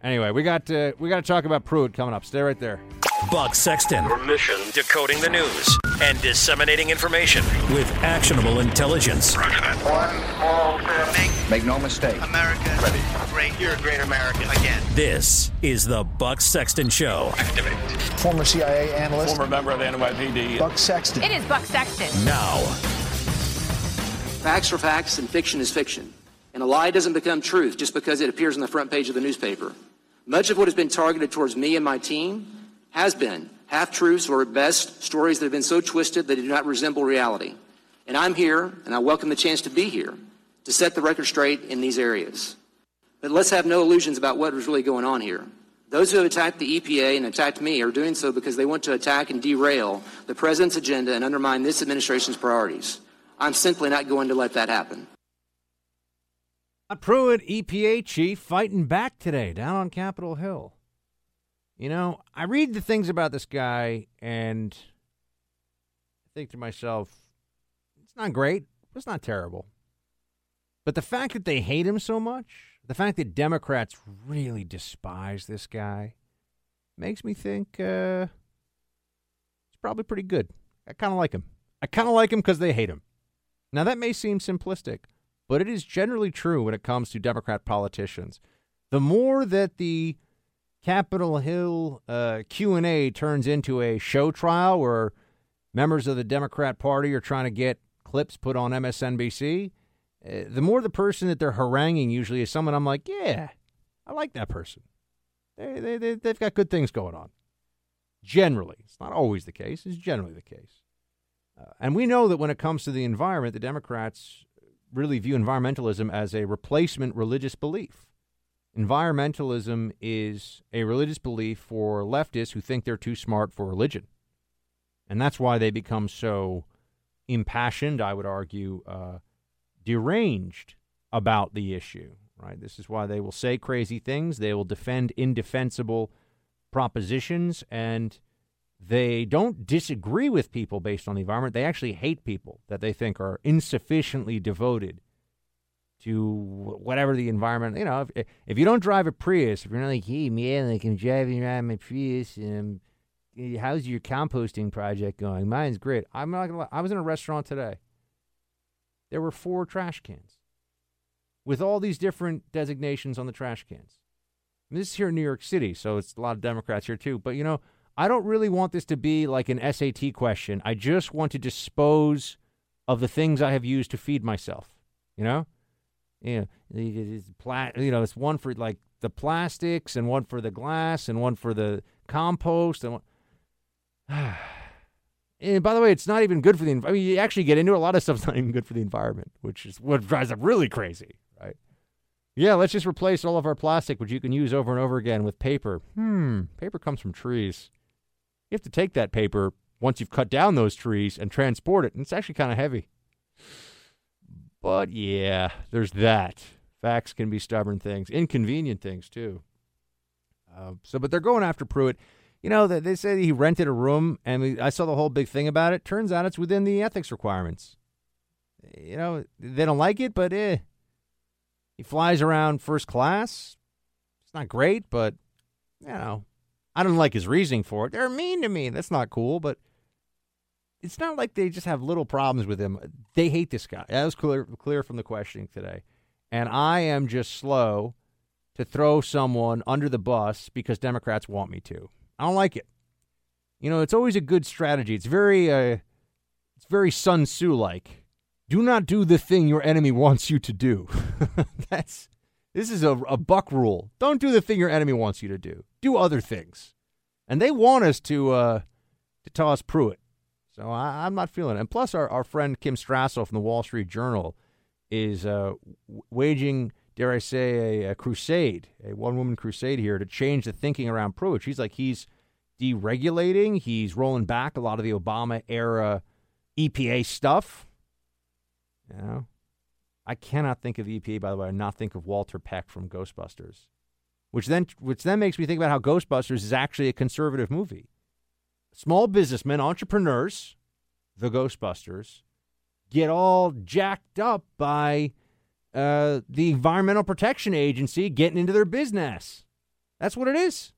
S2: Anyway, we got uh, we got to talk about Pruitt coming up. Stay right there.
S1: Buck Sexton. Your mission: decoding the news and disseminating information with actionable intelligence.
S3: One small step.
S11: Make, Make no mistake.
S3: America.
S11: Ready.
S3: Great. You're a great American again.
S1: This is the Buck Sexton Show.
S3: Activate.
S5: Former CIA analyst.
S6: Former member of the NYPD.
S5: Buck Sexton.
S12: It is Buck Sexton.
S1: Now.
S13: Facts are facts and fiction is fiction. And a lie doesn't become truth just because it appears on the front page of the newspaper. Much of what has been targeted towards me and my team has been half truths or at best stories that have been so twisted they do not resemble reality. And I'm here, and I welcome the chance to be here to set the record straight in these areas. But let's have no illusions about what was really going on here. Those who have attacked the EPA and attacked me are doing so because they want to attack and derail the president's agenda and undermine this administration's priorities. I'm simply not going to let that happen.
S2: A Pruitt, EPA chief, fighting back today down on Capitol Hill. You know, I read the things about this guy and I think to myself, it's not great, but it's not terrible. But the fact that they hate him so much, the fact that Democrats really despise this guy, makes me think uh, he's probably pretty good. I kind of like him. I kind of like him because they hate him. Now, that may seem simplistic, but it is generally true when it comes to Democrat politicians. The more that the Capitol Hill uh, Q&A turns into a show trial where members of the Democrat Party are trying to get clips put on MSNBC, uh, the more the person that they're haranguing usually is someone I'm like, yeah, I like that person. They, they, they, they've got good things going on. Generally. It's not always the case. It's generally the case. Uh, and we know that when it comes to the environment, the Democrats really view environmentalism as a replacement religious belief. Environmentalism is a religious belief for leftists who think they're too smart for religion. And that's why they become so impassioned, I would argue, uh, deranged about the issue, right? This is why they will say crazy things. They will defend indefensible propositions, and they don't disagree with people based on the environment. They actually hate people that they think are insufficiently devoted to whatever the environment. You know, if, if you don't drive a Prius, if you're not like, hey man, like I'm driving around my Prius and I'm, how's your composting project going? Mine's great. I'm not gonna. Lie. I was in a restaurant today. There were four trash cans with all these different designations on the trash cans. this is here in New York City, so it's a lot of Democrats here too. But you know, I don't really want this to be like an SAT question. I just want to dispose of the things I have used to feed myself. You know, you know, it's pla- you know, it's one for like the plastics and one for the glass and one for the compost and one. and by the way, it's not even good for the. I mean, you actually get into a lot of stuff's not even good for the environment, which is what drives them really crazy, right? Yeah, let's just replace all of our plastic, which you can use over and over again, with paper. Hmm, paper comes from trees. You have to take that paper once you've cut down those trees and transport it, and it's actually kind of heavy. But yeah, there's that. Facts can be stubborn things, inconvenient things too. Uh, so, but they're going after Pruitt. You know, they, they say he rented a room, and I saw the whole big thing about it. Turns out it's within the ethics requirements. You know, they don't like it, but eh. He flies around first class. It's not great, but, you know, I don't like his reasoning for it. They're mean to me. That's not cool, but it's not like they just have little problems with him. They hate this guy. That was clear, clear from the questioning today. And I am just slow to throw someone under the bus because Democrats want me to. I don't like it. You know, it's always a good strategy. It's very, uh, it's very Sun Tzu like. Do not do the thing your enemy wants you to do. That's this is a, a buck rule. Don't do the thing your enemy wants you to do. Do other things. And they want us to uh, to toss Pruitt. So I, am not feeling it. And plus, our, our friend Kim Strassel from the Wall Street Journal is uh, waging, dare I say, a, a crusade, a one woman crusade here to change the thinking around Pruitt. She's like, he's deregulating, he's rolling back a lot of the Obama era EPA stuff. You know, I cannot think of EPA, by the way, and not think of Walter Peck from Ghostbusters, which then which then makes me think about how Ghostbusters is actually a conservative movie small businessmen, entrepreneurs, the Ghostbusters, get all jacked up by uh, the Environmental Protection Agency getting into their business. That's what it is.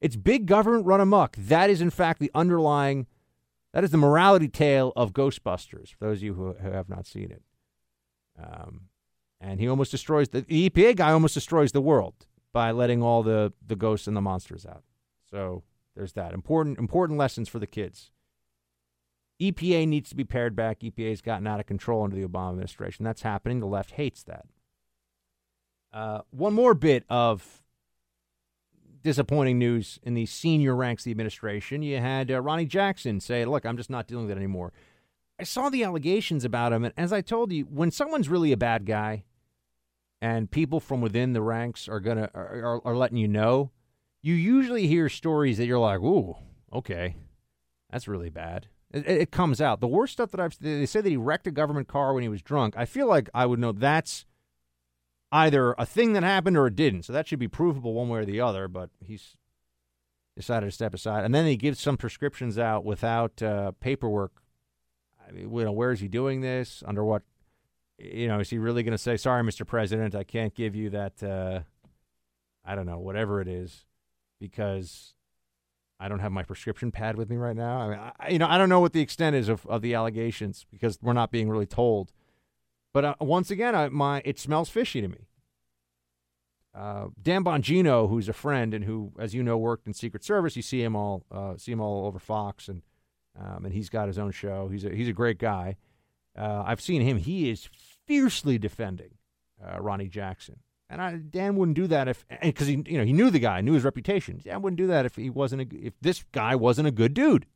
S2: It's big government run amok. That is, in fact, the underlying, that is the morality tale of Ghostbusters, for those of you who, who have not seen it. Um, and he almost destroys, the, the EPA guy almost destroys the world by letting all the, the ghosts and the monsters out. So there's that. Important important lessons for the kids. EPA needs to be pared back. EPA has gotten out of control under the Obama administration. That's happening. The left hates that. Uh, one more bit of disappointing news in the senior ranks of the administration. You had uh, Ronny Jackson say, Look, I'm just not dealing with it anymore. I saw the allegations about him, and as I told you, when someone's really a bad guy and people from within the ranks are gonna are, are, are letting you know, you usually hear stories that you're like, ooh, okay, that's really bad. It, it, comes out. The worst stuff that I've they say that he wrecked a government car when he was drunk. I feel like I would know that's either a thing that happened or it didn't. So that should be provable one way or the other. But he's decided to step aside, and then he gives some prescriptions out without uh, paperwork. I mean, you know, where is he doing this? Under what? You know, is he really going to say, "Sorry, Mr. President, I can't give you that"? Uh, I don't know, whatever it is because I don't have my prescription pad with me right now. I mean, I, you know, I don't know what the extent is of, of the allegations because we're not being really told. But uh, once again, I, my it smells fishy to me. Uh, Dan Bongino, who's a friend and who, as you know, worked in Secret Service, you see him all uh, see him all over Fox, and um, and he's got his own show. He's a, he's a great guy. Uh, I've seen him; he is fiercely defending uh, Ronny Jackson and I, Dan wouldn't do that if, because he, you know, he knew the guy, knew his reputation. Dan wouldn't do that if he wasn't, a, if this guy wasn't a good dude.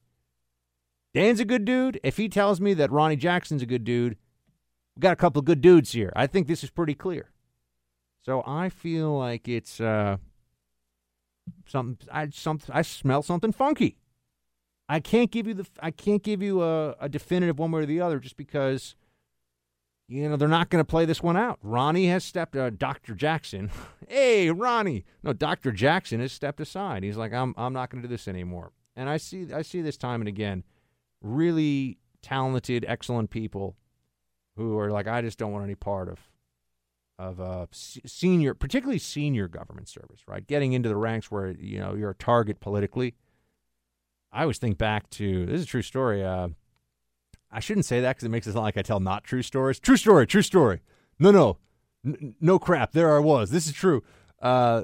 S2: Dan's a good dude. If he tells me that Ronny Jackson's a good dude, we got a couple of good dudes here. I think this is pretty clear. So I feel like it's uh, something. I some I smell something funky. I can't give you the. I can't give you a, a definitive one way or the other just because you know, they're not going to play this one out. Ronny has stepped, uh, Dr. Jackson. hey, Ronny. No, Dr. Jackson has stepped aside. He's like, I'm, I'm not going to do this anymore. And I see, I see this time and again, really talented, excellent people who are like, I just don't want any part of, of uh, senior, particularly senior government service, right? Getting into the ranks where, you know, you're a target politically. I always think back to, this is a true story. Uh, I shouldn't say that because it makes it sound like I tell not true stories. True story, true story. No, no, N- no crap. There I was. This is true. Uh,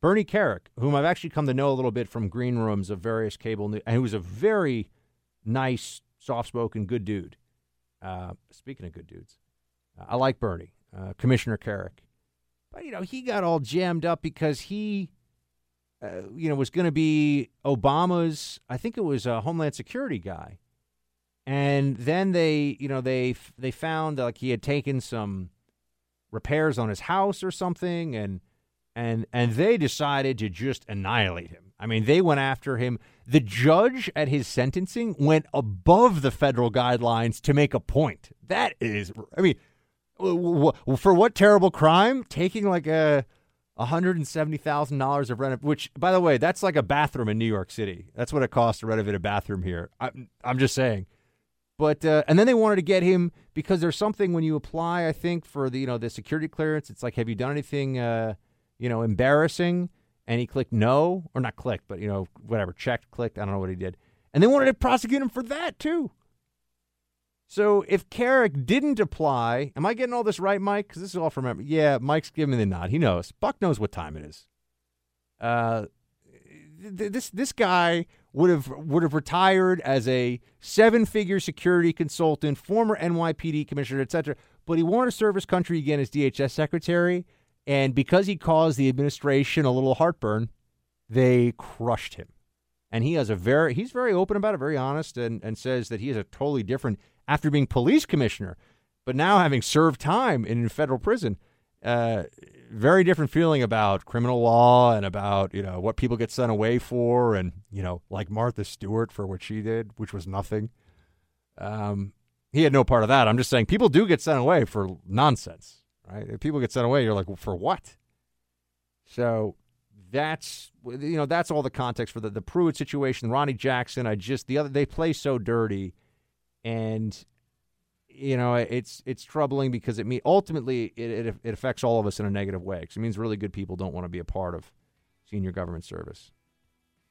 S2: Bernie Kerik, whom I've actually come to know a little bit from green rooms of various cable news, and who was a very nice, soft-spoken, good dude. Uh, speaking of good dudes, I like Bernie, uh, Commissioner Kerik, but you know he got all jammed up because he, uh, you know, was going to be Obama's. I think it was a Homeland Security guy and then they, you know, they they found like he had taken some repairs on his house or something, and and and they decided to just annihilate him. I mean, they went after him. The judge at his sentencing went above the federal guidelines to make a point. That is, I mean, for what terrible crime? Taking like a $170,000 of rent, which, by the way, that's like a bathroom in New York City. That's what it costs to renovate a bathroom here. I'm, I'm just saying. But uh, and then they wanted to get him because there's something when you apply, I think, for the you know the security clearance. It's like, have you done anything, uh, you know, embarrassing? And he clicked no, or not clicked, but you know, whatever, checked, clicked. I don't know what he did. And they wanted to prosecute him for that too. So if Kerik didn't apply, am I getting all this right, Mike? Because this is all from. Yeah, Mike's giving me the nod. He knows. Buck knows what time it is. Uh, th- this this guy would have would have retired as a seven figure security consultant, former NYPD commissioner, etc. But he wanted to serve his country again as DHS secretary, and because he caused the administration a little heartburn, they crushed him. And he has a very he's very open about it, very honest, and, and says that he is a totally different after being police commissioner, but now having served time in federal prison. Uh, very different feeling about criminal law and about you know what people get sent away for, and you know like Martha Stewart for what she did, which was nothing. Um, he had no part of that. I'm just saying people do get sent away for nonsense, right? If people get sent away, you're like, well, for what? So that's you know that's all the context for the the Pruitt situation, Ronny Jackson. I just the other they play so dirty and you know it's it's troubling because it mean ultimately it, it, it affects all of us in a negative way because it means really good people don't want to be a part of senior government service.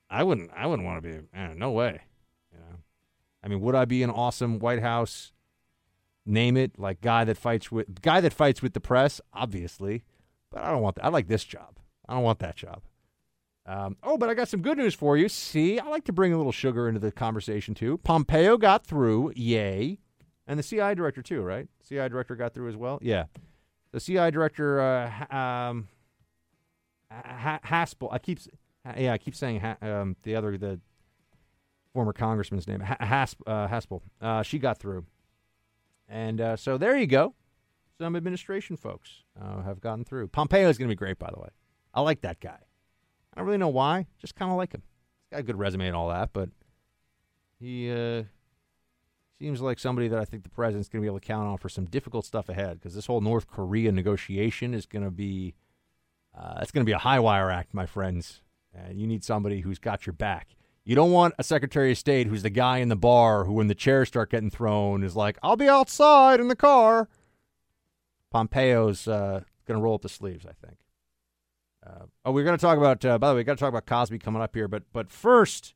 S2: I wouldn't I wouldn't want to be man, no way. You know, I mean, would I be an awesome White House? Name it like guy that fights with guy that fights with the press, obviously, but I don't want that. I like this job. I don't want that job. Um, oh, but I got some good news for you. See, I like to bring a little sugar into the conversation too. Pompeo got through, yay, and the CI director too, right? CI director got through as well. Yeah, the CI director, uh, um, Haspel. I keep, yeah, I keep saying ha- um, the other the former congressman's name, Hasp, uh, Haspel. Uh, she got through, and uh, so there you go. Some administration folks uh, have gotten through. Pompeo is going to be great, by the way. I like that guy. I don't really know why. Just kind of like him. He's got a good resume and all that, but he uh, seems like somebody that I think the president's going to be able to count on for some difficult stuff ahead because this whole North Korea negotiation is going to be uh, it's going to be a high wire act, my friends. And you need somebody who's got your back. You don't want a Secretary of State who's the guy in the bar who, when the chairs start getting thrown, is like, "I'll be outside in the car." Pompeo's uh, going to roll up the sleeves, I think. Uh, oh, we're going to talk about. Uh, by the way, we got to talk about Cosby coming up here, but but first,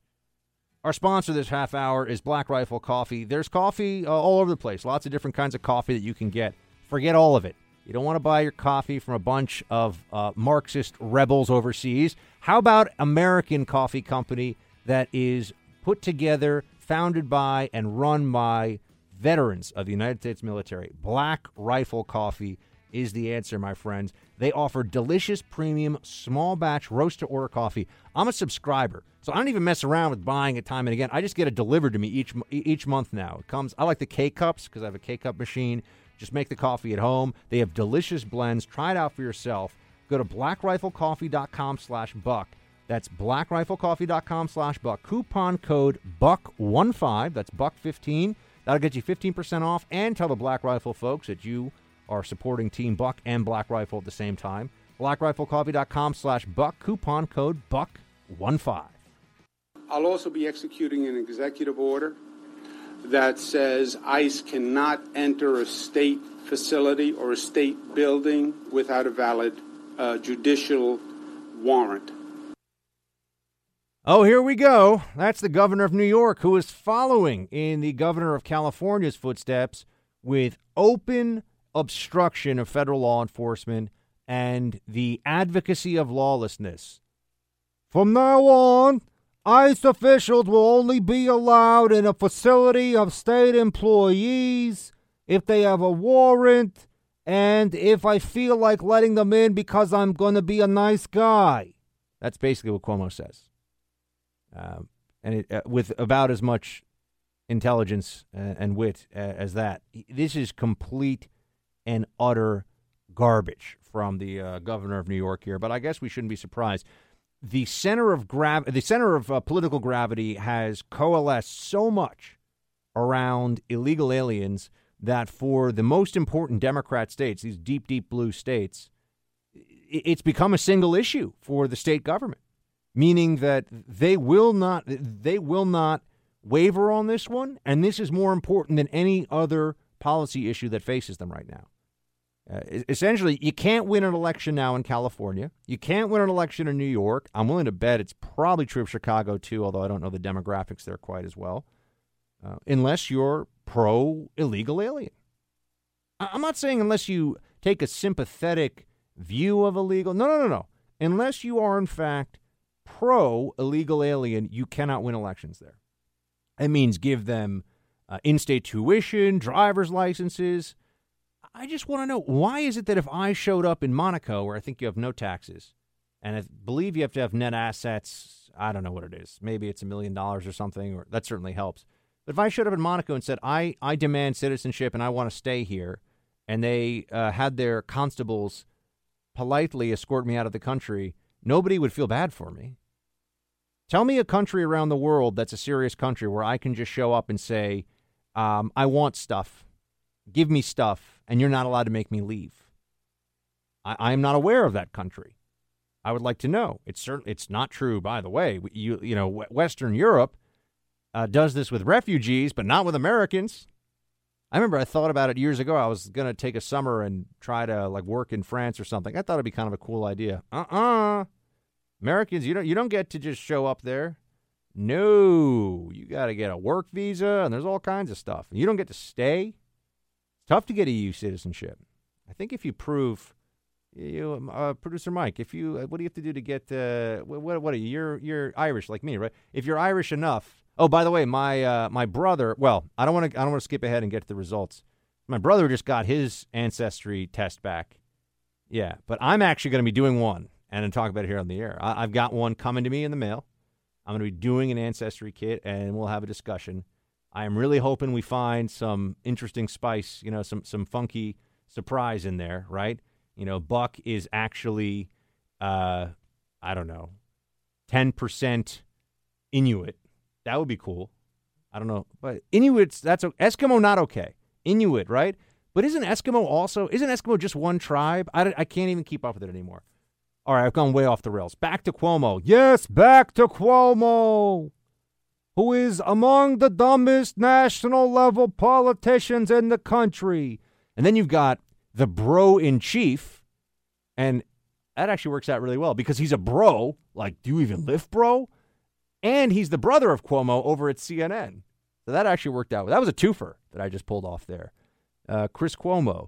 S2: our sponsor this half hour is Black Rifle Coffee. There's coffee uh, all over the place. Lots of different kinds of coffee that you can get. Forget all of it. You don't want to buy your coffee from a bunch of uh, Marxist rebels overseas. How about American coffee company that is put together, founded by, and run by veterans of the United States military? Black Rifle Coffee is the answer, my friends. They offer delicious, premium, small batch roast to order coffee. I'm a subscriber, so I don't even mess around with buying it time and again. I just get it delivered to me each each month now. It comes. I like the K cups because I have a K cup machine. Just make the coffee at home. They have delicious blends. Try it out for yourself. Go to blackriflecoffee.com slash buck. That's blackriflecoffee.com slash buck. Coupon code buck15. That's buck15. That'll get you 15% off. And tell the Black Rifle folks that you are supporting Team Buck and Black Rifle at the same time. BlackRifleCoffee.com slash Buck, coupon code BUCK15.
S11: I'll also be executing an executive order that says ICE cannot enter a state facility or a state building without a valid uh, judicial warrant.
S2: Oh, here we go. That's the governor of New York who is following in the governor of California's footsteps with open obstruction of federal law enforcement and the advocacy of lawlessness.
S10: From now on, ICE officials will only be allowed in a facility of state employees if they have a warrant and if I feel like letting them in because I'm going to be a nice guy.
S2: That's basically what Cuomo says. Um, and it, uh, with about as much intelligence and, and wit uh, as that. This is complete and utter garbage from the uh, governor of New York here, but I guess we shouldn't be surprised. The center of grav- the center of uh, political gravity has coalesced so much around illegal aliens that for the most important Democrat states, these deep, deep blue states, it's become a single issue for the state government, meaning that they will not they will not waver on this one, and this is more important than any other policy issue that faces them right now. Uh, essentially, you can't win an election now in California. You can't win an election in New York. I'm willing to bet it's probably true of Chicago too, although I don't know the demographics there quite as well. Uh, unless you're pro illegal alien. I'm not saying unless you take a sympathetic view of illegal. No, no, no, no. Unless you are in fact pro illegal alien, you cannot win elections there. It means give them uh, in-state tuition, driver's licenses. I just want to know why is it that if I showed up in Monaco, where I think you have no taxes, and I believe you have to have net assets, I don't know what it is. Maybe it's a million dollars or something, or that certainly helps. But if I showed up in Monaco and said I I demand citizenship and I want to stay here, and they uh, had their constables politely escort me out of the country, nobody would feel bad for me. Tell me a country around the world that's a serious country where I can just show up and say, um, I want stuff. Give me stuff, and you're not allowed to make me leave. I am not aware of that country. I would like to know. It's certainly it's not true, by the way. You you know, Western Europe uh, does this with refugees, but not with Americans. I remember I thought about it years ago. I was to take a summer and try to like work in France or something. I thought it'd be kind of a cool idea. Uh-uh. Americans, you don't you don't get to just show up there. No, you got to get a work visa and there's all kinds of stuff. You don't get to stay. It's tough to get EU citizenship. I think if you prove you um, uh, producer Mike, if you uh, what do you have to do to get uh, what what are you? You're you're Irish like me, right? If you're Irish enough, Oh, by the way, my uh, my brother. Well, I don't want to. I don't want to skip ahead and get to the results. My brother just got his ancestry test back. Yeah, but I'm actually going to be doing one and then talk about it here on the air. I, have got one coming to me in the mail. I'm going to be doing an ancestry kit, and we'll have a discussion. I am really hoping we find some interesting spice. You know, some some funky surprise in there, right? You know, Buck is actually, uh, I don't know, ten percent Inuit that would be cool. I don't know, but Inuits. That's Eskimo. Not okay. Inuit, right? But isn't Eskimo also? Isn't Eskimo just one tribe? I, I can't even keep up with it anymore. All right, I've gone way off the rails. Back to Cuomo. Yes, back to Cuomo, who is among the dumbest national level politicians in the country. And then you've got the bro in chief, and that actually works out really well because he's a bro. Like, do you even lift, bro? and he's the brother of Cuomo over at CNN. So that actually worked out. That was a twofer that I just pulled off there. Uh, Chris Cuomo,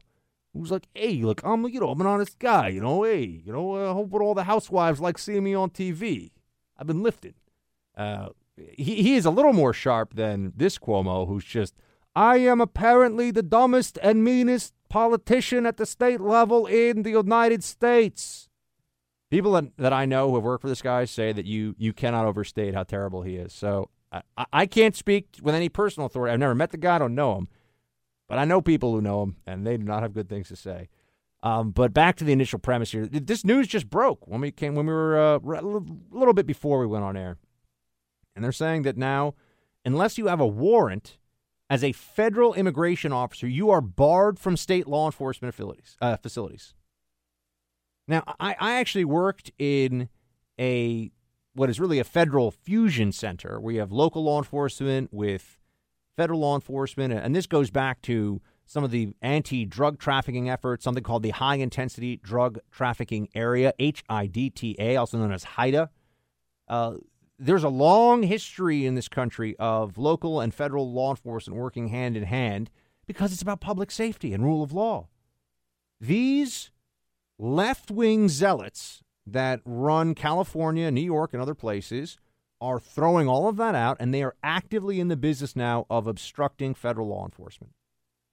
S2: who's like, "Hey, look, I'm you know I'm an honest guy. You know, hey, you know, I uh, hope all the housewives like seeing me on TV. I've been lifted." Uh, he he is a little more sharp than this Cuomo, who's just, "I am apparently the dumbest and meanest politician at the state level in the United States." people that, that I know who have worked for this guy say that you you cannot overstate how terrible he is. So I, I can't speak with any personal authority. I've never met the guy. I don't know him, but I know people who know him, and they do not have good things to say. Um, but back to the initial premise here. This news just broke when we came when we were uh, a little bit before we went on air, and they're saying that now, unless you have a warrant as a federal immigration officer, you are barred from state law enforcement facilities. Uh, facilities. Now, I, I actually worked in a what is really a federal fusion center where you have local law enforcement with federal law enforcement, and this goes back to some of the anti-drug trafficking efforts, something called the High Intensity Drug Trafficking Area (HIDTA), also known as HIDTA. Uh, there's a long history in this country of local and federal law enforcement working hand in hand because it's about public safety and rule of law. These left wing zealots that run California, New York, and other places are throwing all of that out, and they are actively in the business now of obstructing federal law enforcement.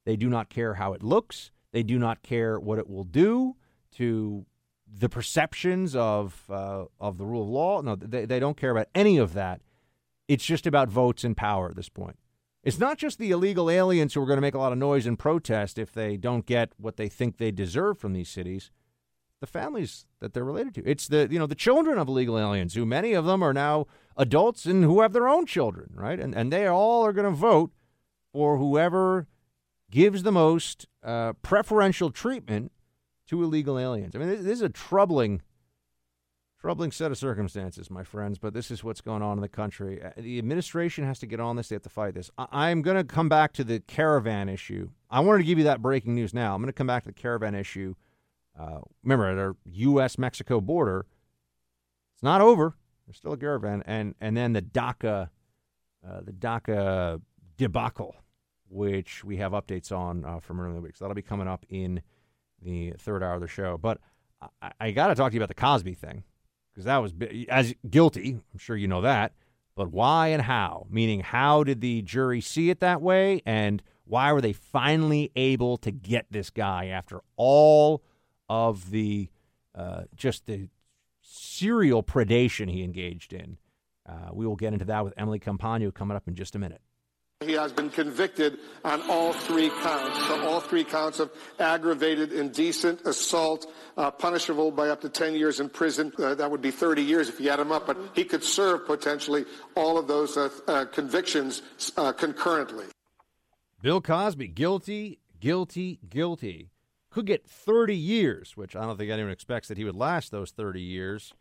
S2: They do not care how it looks, they do not care what it will do to the perceptions of uh, of the rule of law. No, they, they don't care about any of that. It's just about votes and power at this point. It's not just the illegal aliens who are going to make a lot of noise and protest if they don't get what they think they deserve from these cities. The families that they're related to. It's the you know the children of illegal aliens, who many of them are now adults and who have their own children, right? And and they all are going to vote for whoever gives the most uh, preferential treatment to illegal aliens. I mean, this, this is a troubling Troubling set of circumstances, my friends, but this is what's going on in the country. Uh, the administration has to get on this. They have to fight this. I- am going to come back to the caravan issue. I wanted to give you that breaking news now. I'm going to come back to the caravan issue. Uh, remember, at our U.S. Mexico border, it's not over. There's still a caravan. And, and then the DACA, uh, the DACA debacle, which we have updates on uh, from earlier in the week. So that'll be coming up in the third hour of the show. But I, I got to talk to you about the Cosby thing because that was as guilty. I'm sure you know that. But why and how? Meaning, how did the jury see it that way? And why were they finally able to get this guy after all of the uh, just the serial predation he engaged in? Uh, we will get into that with Emily Compagno coming up in just a minute.
S12: He has been convicted on all three counts. So all three counts of aggravated indecent assault, uh, punishable by up to 10 years in prison. Uh, that would be 30 years if you add them up, but he could serve potentially all of those uh, uh convictions uh, concurrently.
S2: Bill Cosby, guilty, guilty, guilty. Could get 30 years, which I don't think anyone expects that he would last those 30 years.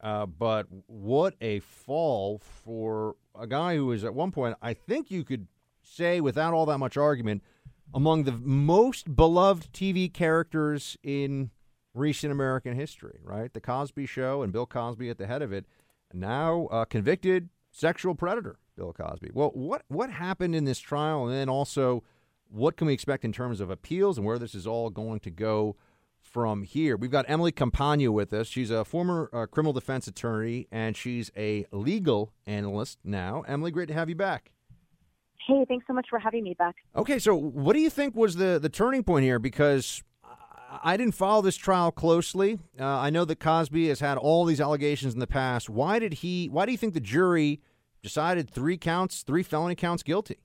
S2: Uh, but what a fall for a guy who was at one point, I think you could say without all that much argument, among the most beloved TV characters in recent American history, right? The Cosby Show and Bill Cosby at the head of it. Now, convicted sexual predator, Bill Cosby. Well, what what happened in this trial, and then also, what can we expect in terms of appeals and where this is all going to go from here. We've got Emily Compagno with us. She's a former uh, criminal defense attorney and she's a legal analyst now. Emily, great to have you back.
S14: Hey, thanks so much for having me back.
S2: Okay, so what do you think was the, the turning point here? Because I didn't follow this trial closely. Uh, I know that Cosby has had all these allegations in the past. Why did he? Why do you think the jury decided three counts, three felony counts guilty?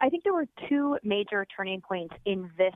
S14: I think there were two major turning points in this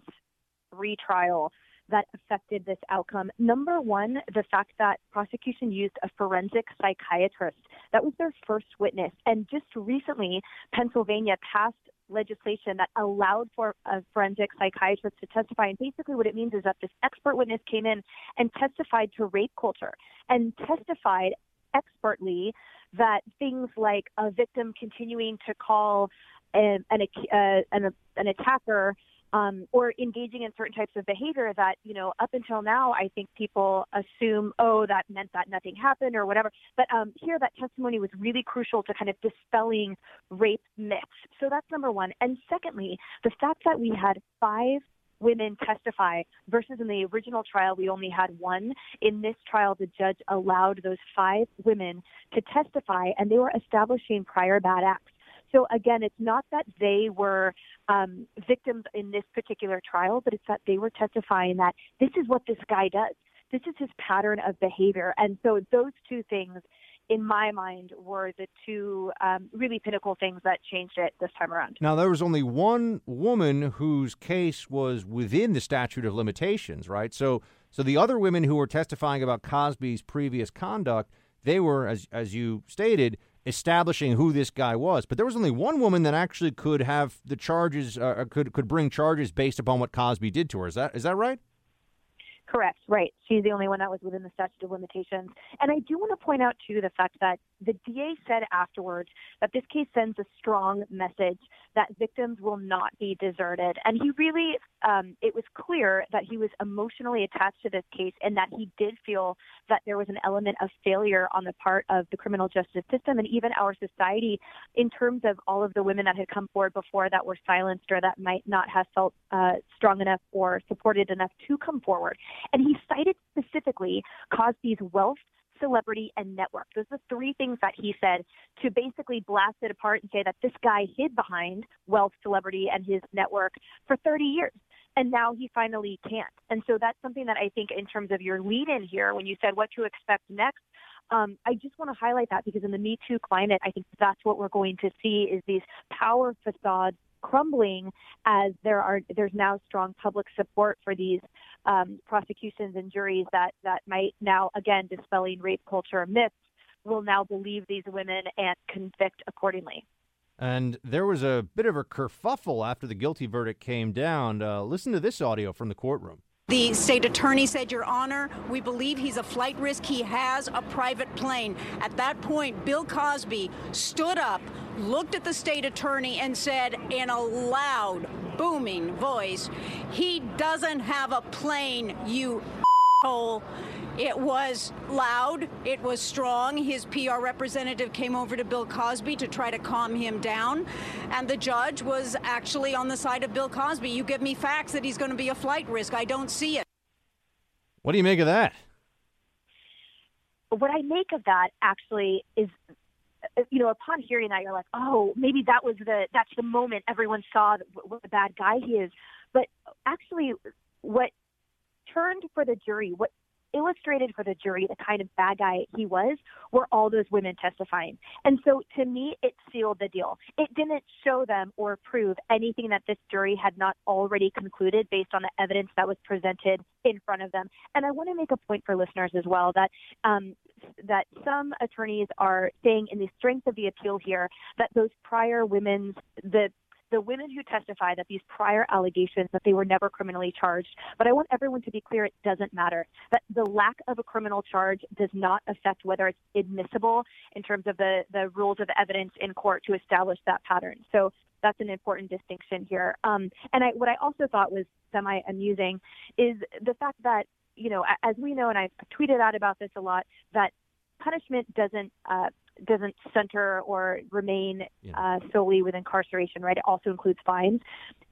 S14: retrial that affected this outcome. Number one, the fact that prosecution used a forensic psychiatrist. That was their first witness. And just recently, Pennsylvania passed legislation that allowed for a forensic psychiatrist to testify. And basically, what it means is that this expert witness came in and testified to rape culture and testified expertly that things like a victim continuing to call an, an, uh, an, an attacker um, or engaging in certain types of behavior that, you know, up until now, I think people assume, oh, that meant that nothing happened or whatever. But um, here, that testimony was really crucial to kind of dispelling rape myths. So that's number one. And secondly, the fact that we had five women testify versus in the original trial we only had one in this trial the judge allowed those five women to testify and they were establishing prior bad acts so again, it's not that they were um, victims in this particular trial, but it's that they were testifying that this is what this guy does. This is his pattern of behavior. And so those two things, in my mind, were the two um, really pinnacle things that changed it this time around.
S2: Now, there was only one woman whose case was within the statute of limitations, right? So, so the other women who were testifying about Cosby's previous conduct, they were, as as you stated, establishing who this guy was. But there was only one woman that actually could have the charges, uh, uh, could could bring charges based upon what Cosby did to her. Is that is that right?
S14: Correct, right. She's the only one that was within the statute of limitations. And I do want to point out, too, the fact that the DA said afterwards that this case sends a strong message that victims will not be deserted. And he really, um, it was clear that he was emotionally attached to this case and that he did feel that there was an element of failure on the part of the criminal justice system and even our society in terms of all of the women that had come forward before that were silenced or that might not have felt uh, strong enough or supported enough to come forward. And he cited specifically Cosby's wealth, celebrity, and network. Those are the three things that he said to basically blast it apart and say that this guy hid behind wealth, celebrity, and his network for 30 years. and now he finally can't. And so that's something that I think, in terms of your lead in here, when you said what to expect next, um, I just want to highlight that because in the Me Too climate, I think that's what we're going to see is these power facades crumbling as there are there's now strong public support for these um, prosecutions and juries that that might now again dispelling rape culture myths will now believe these women and convict accordingly.
S2: And there was a bit of a kerfuffle after the guilty verdict came down. Uh, listen to this audio from the courtroom.
S15: The state attorney said, Your Honor, we believe he's a flight risk. He has a private plane. At that point, Bill Cosby stood up, looked at the state attorney, and said in a loud, booming voice, He doesn't have a plane, you hole. It was loud, it was strong. His PR representative came over to Bill Cosby to try to calm him down, and the judge was actually on the side of Bill Cosby. You give me facts that he's going to be a flight risk. I don't see it.
S2: What do you make of that?
S14: What I make of that actually is you know, upon hearing that, you're like, oh, maybe that was the that's the moment everyone saw what a bad guy he is. But actually, what turned for the jury, what illustrated for the jury the kind of bad guy he was were all those women testifying. And so to me, it sealed the deal. It didn't show them or prove anything that this jury had not already concluded based on the evidence that was presented in front of them. And I want to make a point for listeners as well that um, that some attorneys are saying in the strength of the appeal here that those prior women's the the women who testify that these prior allegations that they were never criminally charged. But I want everyone to be clear it doesn't matter. That the lack of a criminal charge does not affect whether it's admissible in terms of the, the rules of evidence in court to establish that pattern. So that's an important distinction here. Um, and I, what I also thought was semi amusing is the fact that, you know, as we know, and I've tweeted out about this a lot, that punishment doesn't uh, doesn't center or remain uh, solely with incarceration, right? It also includes fines.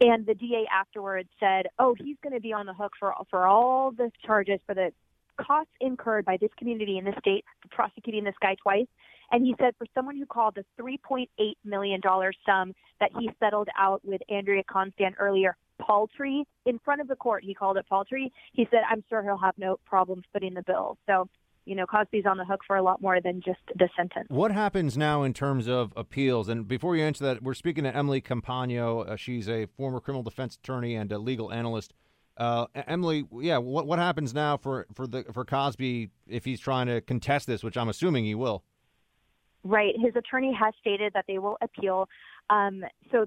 S14: And the DA afterwards said, "Oh, he's going to be on the hook for for all the charges for the costs incurred by this community in this state for prosecuting this guy twice." And he said, for someone who called the $3.8 million sum that he settled out with Andrea Constand earlier paltry in front of the court, he called it paltry. He said, I'm sure he'll have no problems footing the bill. So you know, Cosby's on the hook for a lot more than just the sentence.
S2: What happens now in terms of appeals? And before you answer that, we're speaking to Emily Compagno. Uh, she's a former criminal defense attorney and a legal analyst. Uh, Emily, yeah, what what happens now for for the for Cosby if he's trying to contest this, which I'm assuming he will?
S14: Right, his attorney has stated that they will appeal. Um, so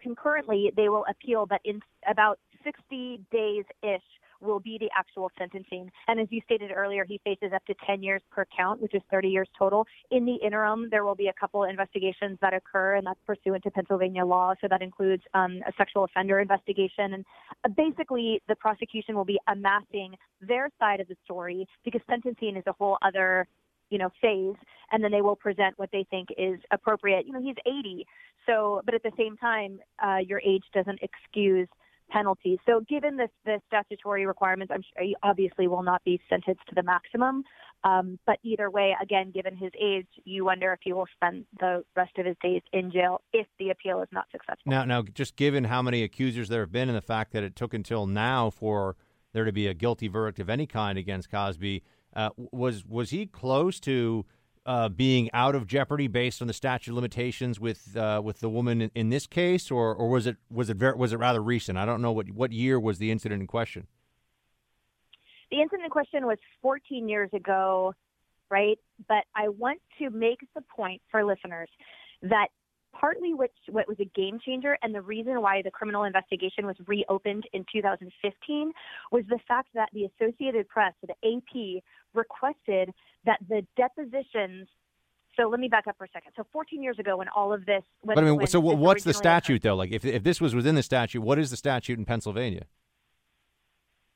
S14: concurrently, they will appeal, but in about 60 days ish will be the actual sentencing. And as you stated earlier, he faces up to 10 years per count, which is 30 years total. In the interim, there will be a couple investigations that occur, and that's pursuant to Pennsylvania law. So that includes um, a sexual offender investigation. And uh, basically, the prosecution will be amassing their side of the story because sentencing is a whole other you know phase and then they will present what they think is appropriate you know he's 80 so but at the same time uh, your age doesn't excuse penalties. So, given the, the statutory requirements, I'm sure he obviously will not be sentenced to the maximum. Um, but either way, again, given his age, you wonder if he will spend the rest of his days in jail if the appeal is not successful.
S2: Now, now, just given how many accusers there have been, and the fact that it took until now for there to be a guilty verdict of any kind against Cosby, uh, was was he close to? Uh, being out of jeopardy based on the statute of limitations with uh, with the woman in, in, this case, or or was it was it very, was it rather recent? I don't know what what year was the incident in question.
S14: The incident in question was 14 years ago, right? But I want to make the point for listeners that partly which what was a game changer and the reason why the criminal investigation was reopened in 2015 was the fact that the Associated Press, the AP, requested that the depositions so let me back up for a second. So 14 years ago, when all of this,
S2: when, but I mean, so what's the statute though? Like, if if this was within the statute, what is the statute in Pennsylvania?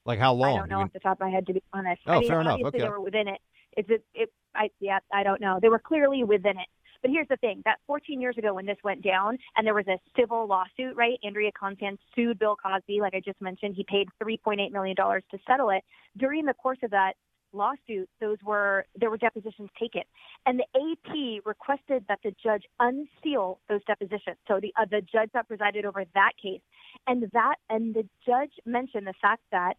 S2: Like, how long?
S14: I don't know off the top of my head, to be honest.
S2: Oh,
S14: I mean,
S2: fair enough.
S14: Okay.
S2: They
S14: were within it. Is it? It. I. Yeah. I don't know. They were clearly within it. But here's the thing: that 14 years ago, when this went down, and there was a civil lawsuit, right? Andrea Constand sued Bill Cosby, like I just mentioned. He paid 3.8 million dollars to settle it. During the course of that lawsuit, those were there were depositions taken, and the AP requested that the judge unseal those depositions. So the uh, the judge that presided over that case, and that and the judge mentioned the fact that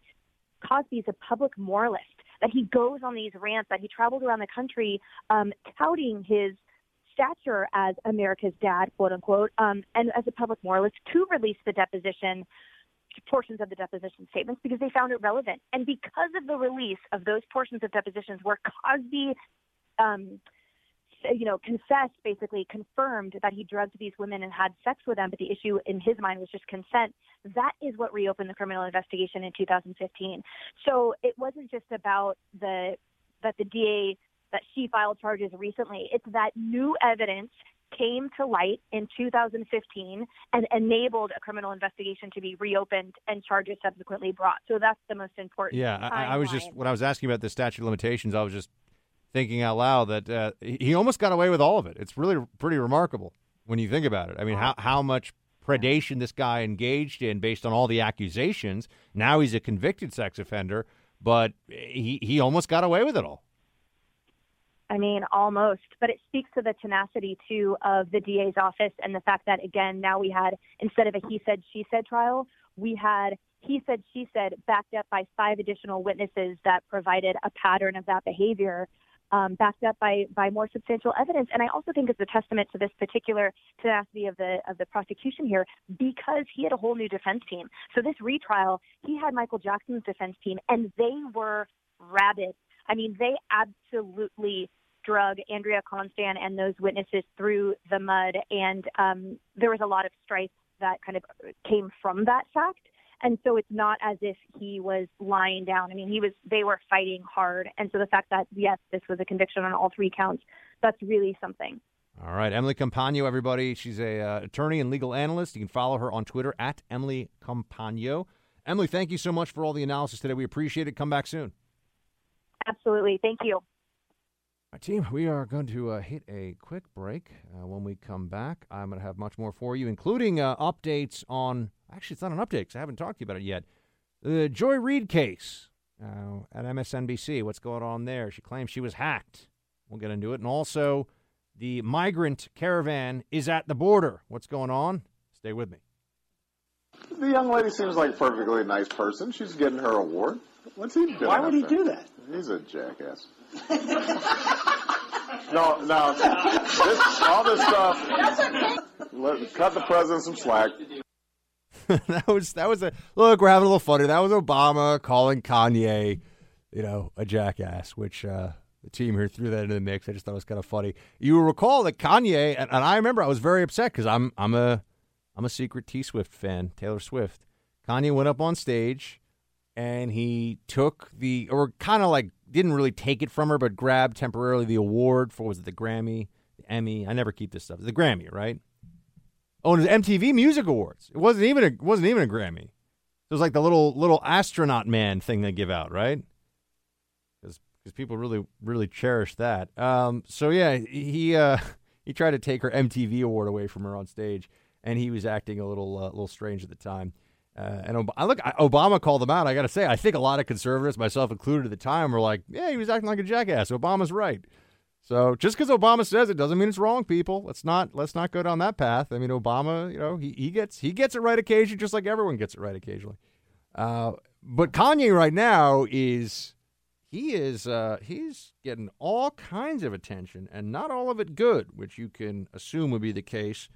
S14: Cosby is a public moralist, that he goes on these rants, that he travels around the country um, touting his stature as America's dad, quote unquote, um, and as a public moralist to release the deposition portions of the deposition statements because they found it relevant. And because of the release of those portions of depositions where Cosby, um, you know, confessed, basically confirmed that he drugged these women and had sex with them, but the issue in his mind was just consent. That is what reopened the criminal investigation in 2015. So it wasn't just about the that the DA that she filed charges recently. It's that new evidence came to light in 2015 and enabled a criminal investigation to be reopened and charges subsequently brought. So that's the most important.
S2: Yeah, I, I was just when I was asking about the statute of limitations, I was just thinking out loud that uh, he almost got away with all of it. It's really pretty remarkable when you think about it. I mean, how how much predation this guy engaged in based on all the accusations. Now he's a convicted sex offender, but he he almost got away with it all.
S14: I mean, almost, but it speaks to the tenacity too of the DA's office and the fact that again now we had instead of a he said she said trial, we had he said she said backed up by five additional witnesses that provided a pattern of that behavior, um, backed up by by more substantial evidence. And I also think it's a testament to this particular tenacity of the of the prosecution here because he had a whole new defense team. So this retrial, he had Michael Jackson's defense team, and they were rabid I mean, they absolutely drug Andrea Constand and those witnesses through the mud, and um, there was a lot of strife that kind of came from that fact. And so it's not as if he was lying down. I mean, he was. They were fighting hard, and so the fact that yes, this was a conviction on all three counts, that's really something.
S2: All right, Emily Compagno, everybody. She's a uh, attorney and legal analyst. You can follow her on Twitter at Emily Compagno. Emily, thank you so much for all the analysis today. We appreciate it. Come back soon.
S14: Absolutely. Thank you.
S2: My team, we are going to uh, hit a quick break. Uh, when we come back, I'm going to have much more for you, including uh, updates on. Actually, it's not an update because I haven't talked to you about it yet. The Joy Reid case uh, at MSNBC. What's going on there? She claims she was hacked. We'll get into it. And also, the migrant caravan is at the border. What's going on? Stay with me.
S16: The young lady seems like a perfectly nice person. She's getting her award. What's he doing?
S17: Why would he do that?
S16: He's a jackass. No, no. This, all this stuff. Let, cut the president some slack.
S2: that was that was a look. We're having a little funny. That was Obama calling Kanye, you know, a jackass, which uh, the team here threw that into the mix. I just thought it was kind of funny. You recall that Kanye, and, and I remember I was very upset because I'm I'm a I'm a secret T Swift fan, Taylor Swift. Kanye went up on stage and he took the or kind of like didn't really take it from her, but grabbed temporarily the award for was it the Grammy, the Emmy? I never keep this stuff. The Grammy, right? Oh, and was MTV Music Awards. It wasn't even a wasn't even a Grammy. It was like the little little astronaut man thing they give out, right? Because because people really really cherish that. Um, so yeah, he uh, he tried to take her MTV award away from her on stage, and he was acting a little uh, little strange at the time. Uh, and Ob- I look, Obama called them out. I got to say, I think a lot of conservatives, myself included at the time, were like, "Yeah, he was acting like a jackass. Obama's right." So just because Obama says it doesn't mean it's wrong, people. Let's not let's not go down that path. I mean, Obama, you know, he, he gets he gets it right occasionally, just like everyone gets it right occasionally. Uh, but Kanye right now is he is uh, he's getting all kinds of attention, and not all of it good, which you can assume would be the case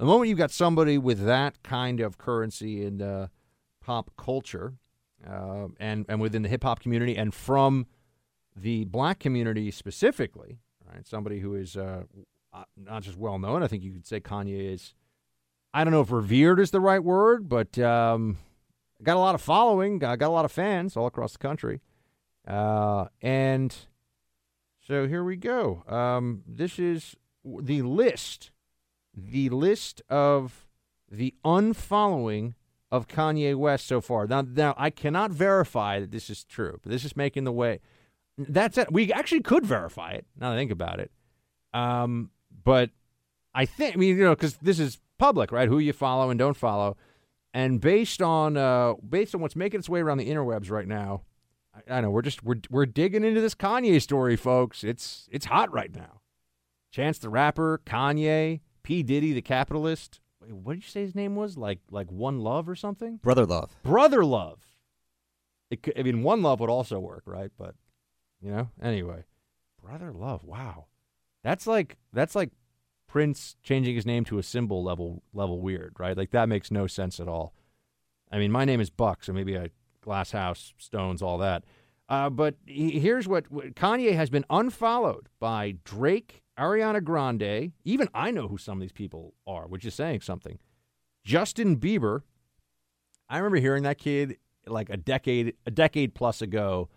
S2: the moment you've got somebody with that kind of currency in uh, pop culture uh, and, and within the hip hop community and from the black community specifically, right? Somebody who is uh, uh, not just well known. I think you could say Kanye is, I don't know if revered is the right word, but um, got a lot of following, got, got a lot of fans all across the country. Uh, and so here we go. Um, this is the list the list of the unfollowing of Kanye West so far. Now, now I cannot verify that this is true, but this is making the way. That's it. We actually could verify it. Now I think about it, um, but I think I mean you know because this is public, right? Who you follow and don't follow, and based on uh, based on what's making its way around the interwebs right now, I, I know we're just we're we're digging into this Kanye story, folks. It's it's hot right now. Chance the Rapper, Kanye, P Diddy the capitalist. What did you say his name was? Like like One Love or something?
S17: Brother Love.
S2: Brother Love. It could, I mean, One Love would also work, right? But you know, anyway, Brother Love. Wow, that's like that's like Prince changing his name to a symbol level level weird, right? Like that makes no sense at all. I mean, my name is Buck, so maybe I glass house, stones, all that. Uh, but he, here's what Kanye has been unfollowed by Drake, Ariana Grande. Even I know who some of these people are, which is saying something. Justin Bieber. I remember hearing that kid like a decade, a decade plus ago.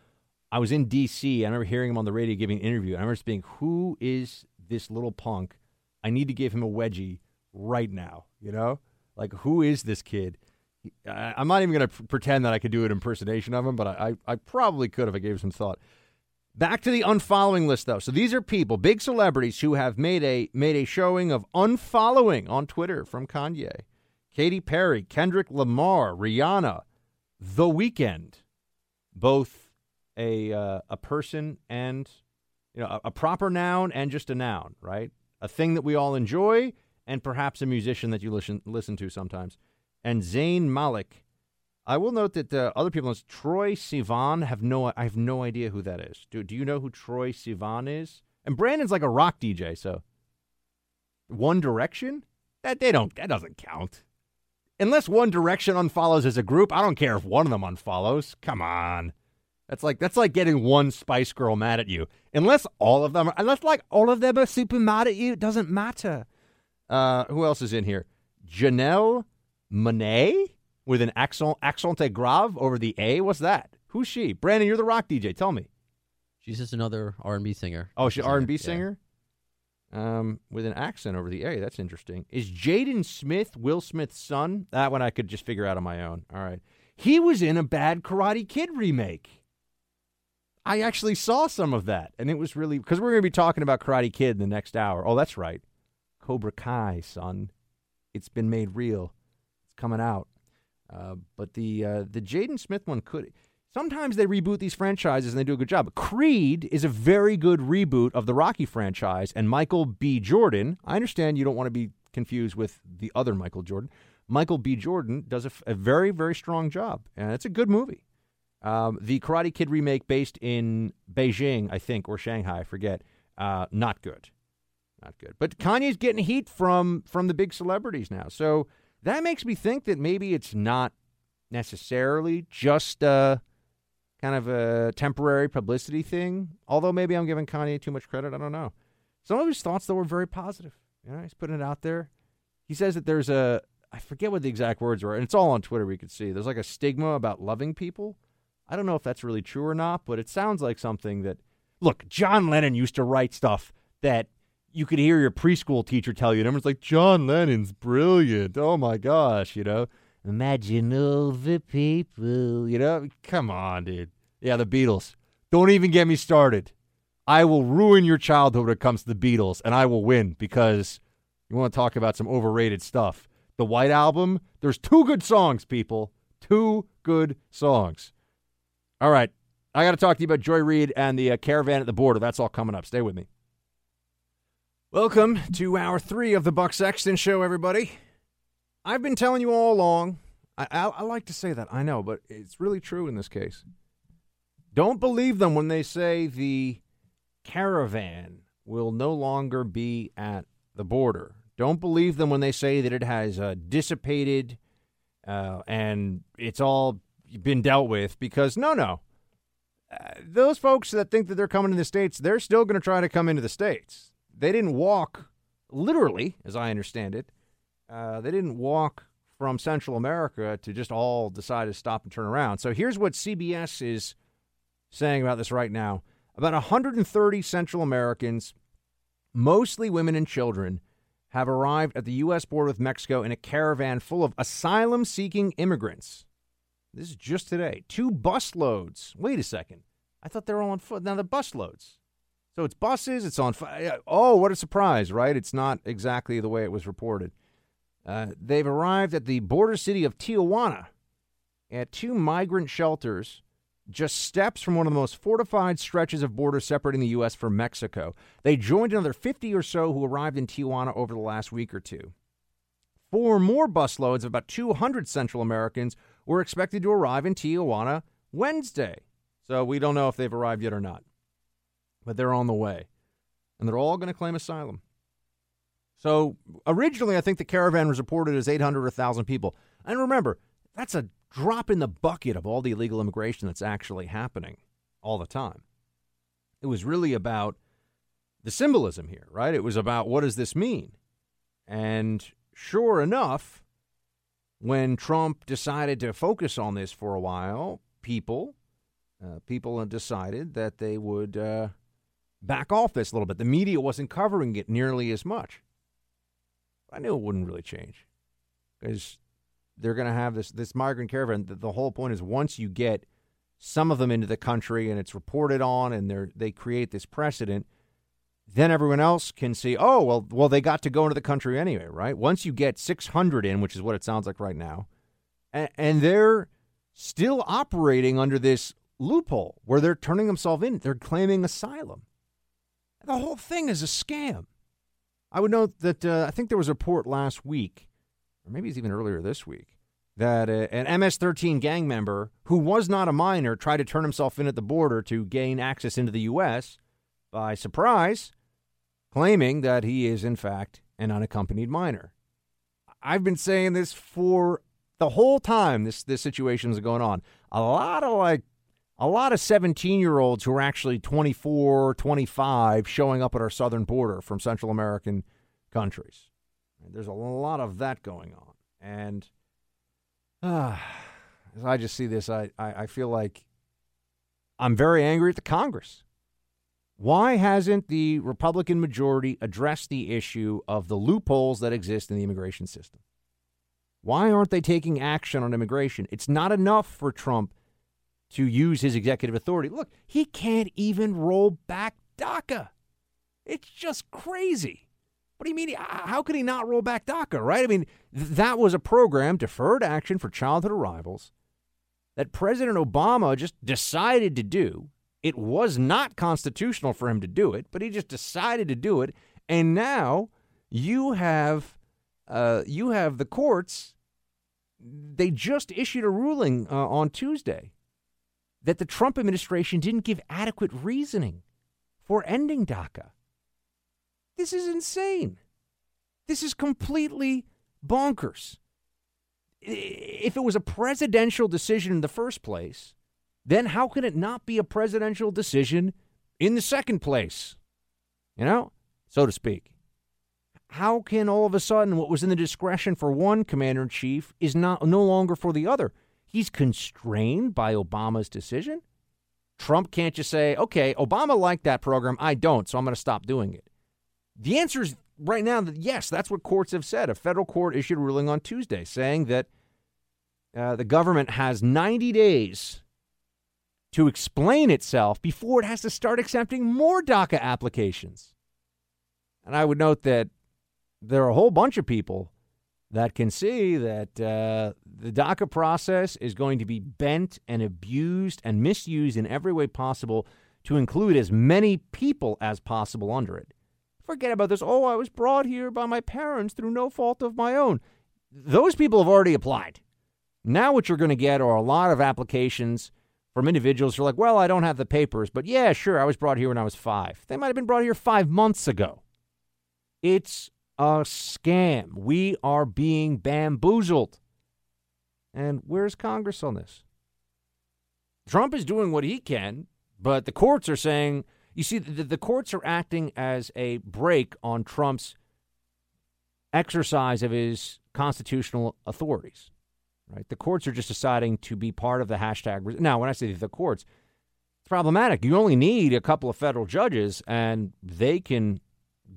S2: I was in D.C. I remember hearing him on the radio giving an interview. I remember just being, "Who is this little punk? I need to give him a wedgie right now." You know, like who is this kid? I, I'm not even going to pretend that I could do an impersonation of him, but I, I, I probably could if I gave some thought. Back to the unfollowing list, though. So these are people, big celebrities, who have made a made a showing of unfollowing on Twitter from Kanye. Katy Perry, Kendrick Lamar, Rihanna, The Weeknd, both a uh, a person and you know a, a proper noun and just a noun, right? A thing that we all enjoy, and perhaps a musician that you listen listen to sometimes. And Zayn Malik. I will note that uh, other people, Troye Sivan, have no. I have no idea who that is. Do Do you know who Troye Sivan is? And Brandon's like a rock DJ, so One Direction that they don't. That doesn't count. Unless One Direction unfollows as a group, I don't care if one of them unfollows. Come on. That's like that's like getting one Spice Girl mad at you. Unless all of them, are, unless like all of them are super mad at you, it doesn't matter. Uh, who else is in here? Janelle Monáe with an accent accent grave over the A. What's that? Who's she? Brandon, you're the rock DJ. Tell me.
S17: She's just another R and B singer.
S2: Oh, she's R and B singer. Um, with an accent over the A. That's interesting. Is Jaden Smith Will Smith's son? That one I could just figure out on my own. All right. He was in a bad Karate Kid remake. I actually saw some of that, and it was really because we're going to be talking about Karate Kid in the next hour. Oh, that's right, Cobra Kai, son. It's been made real. It's coming out. Uh, but the uh, the Jaden Smith one could. Sometimes they reboot these franchises and they do a good job. Creed is a very good reboot of the Rocky franchise, and Michael B. Jordan. I understand you don't want to be confused with the other Michael Jordan. Michael B. Jordan does a, very very strong job, and it's a good movie. Um, the Karate Kid remake, based in Beijing, I think, or Shanghai, I forget, uh, not good, not good. But Kanye's getting heat from from the big celebrities now, so that makes me think that maybe it's not necessarily just a kind of a temporary publicity thing. Although maybe I'm giving Kanye too much credit. I don't know. Some of his thoughts though were very positive. You know, he's putting it out there. He says that there's a I forget what the exact words were, and it's all on Twitter. We could see there's like a stigma about loving people. I don't know if that's really true or not, but it sounds like something that. Look, John Lennon used to write stuff that you could hear your preschool teacher tell you. And everyone's like, John Lennon's brilliant. Oh my gosh, you know. Imagine all the people, you know. Come on, dude. Yeah, the Beatles. Don't even get me started. I will ruin your childhood when it comes to the Beatles, and I will win because you want to talk about some overrated stuff. The White Album, there's two good songs, people. Two good songs. All right. I got to talk to you about Joy Reid and the uh, caravan at the border. That's all coming up. Stay with me. Welcome to hour three of the Buck Sexton Show, everybody. I've been telling you all along. I, I, I like to say that, I know, but it's really true in this case. Don't believe them when they say the caravan will no longer be at the border. Don't believe them when they say that it has uh, dissipated uh, and it's all been dealt with because no, no. Uh, those folks that think that they're coming to the States, they're still going to try to come into the States. They didn't walk, literally, as I understand it, uh, they didn't walk from Central America to just all decide to stop and turn around. So here's what CBS is saying about this right now. About 130 Central Americans, mostly women and children, have arrived at the U.S. border with Mexico in a caravan full of asylum seeking immigrants. This is just today. Two busloads. Wait a second. I thought they were all on foot. Now they're busloads. So it's buses, it's on fire. Oh, what a surprise, right? It's not exactly the way it was reported. Uh, they've arrived at the border city of Tijuana at two migrant shelters just steps from one of the most fortified stretches of border separating the U.S. from Mexico. They joined another 50 or so who arrived in Tijuana over the last week or two. Four more busloads of about 200 Central Americans were expected to arrive in Tijuana Wednesday. So we don't know if they've arrived yet or not. But they're on the way. And they're all going to claim asylum. So originally, I think the caravan was reported as 800 or 1,000 people. And remember, that's a drop in the bucket of all the illegal immigration that's actually happening all the time. It was really about the symbolism here, right? It was about what does this mean? And sure enough, when Trump decided to focus on this for a while, people uh, people decided that they would uh, back off this a little bit. The media wasn't covering it nearly as much. I knew it wouldn't really change because they're going to have this this migrant caravan. The, the whole point is once you get some of them into the country and it's reported on and they they create this precedent, then everyone else can see, oh well, well they got to go into the country anyway, right? Once you get 600 in, which is what it sounds like right now, and, and they're still operating under this loophole where they're turning themselves in, they're claiming asylum. The whole thing is a scam. I would note that uh, I think there was a report last week, or maybe it's even earlier this week, that uh, an MS 13 gang member who was not a minor tried to turn himself in at the border to gain access into the U.S. by surprise, claiming that he is, in fact, an unaccompanied minor. I've been saying this for the whole time this, this situation is going on. A lot of like a lot of 17 year olds who are actually 24, 25 showing up at our southern border from Central American countries. There's a lot of that going on. And uh, as I just see this, I, I, I feel like I'm very angry at the Congress. Why hasn't the Republican majority addressed the issue of the loopholes that exist in the immigration system? Why aren't they taking action on immigration? It's not enough for Trump to use his executive authority. Look, he can't even roll back DACA. It's just crazy. What do you mean? How could he not roll back DACA, right? I mean, that was a program, deferred action for childhood arrivals, that President Obama just decided to do. It was not constitutional for him to do it, but he just decided to do it. And now you have uh, you have the courts. They just issued a ruling uh, on Tuesday that the Trump administration didn't give adequate reasoning for ending DACA. This is insane. This is completely bonkers. If it was a presidential decision in the first place, then how can it not be a presidential decision in the second place? You know, so to speak. How can all of a sudden what was in the discretion for one commander in chief is not no longer for the other? He's constrained by Obama's decision. Trump can't just say, okay, Obama liked that program. I don't, so I'm going to stop doing it. The answer is right now that yes, that's what courts have said. A federal court issued a ruling on Tuesday saying that uh, the government has 90 days to explain itself before it has to start accepting more DACA applications. And I would note that there are a whole bunch of people that can see that uh, the DACA process is going to be bent and abused and misused in every way possible to include as many people as possible under it. Forget about this. Oh, I was brought here by my parents through no fault of my own. Those people have already applied. Now, what you're going to get are a lot of applications from individuals who are like, well, I don't have the papers, but yeah, sure, I was brought here when I was five. They might have been brought here five months ago. It's a scam. We are being bamboozled. And where's Congress on this? Trump is doing what he can, but the courts are saying, you see, the, the courts are acting as a brake on Trump's exercise of his constitutional authorities. Right? The courts are just deciding to be part of the hashtag. Now, when I say the courts, it's problematic. You only need a couple of federal judges, and they can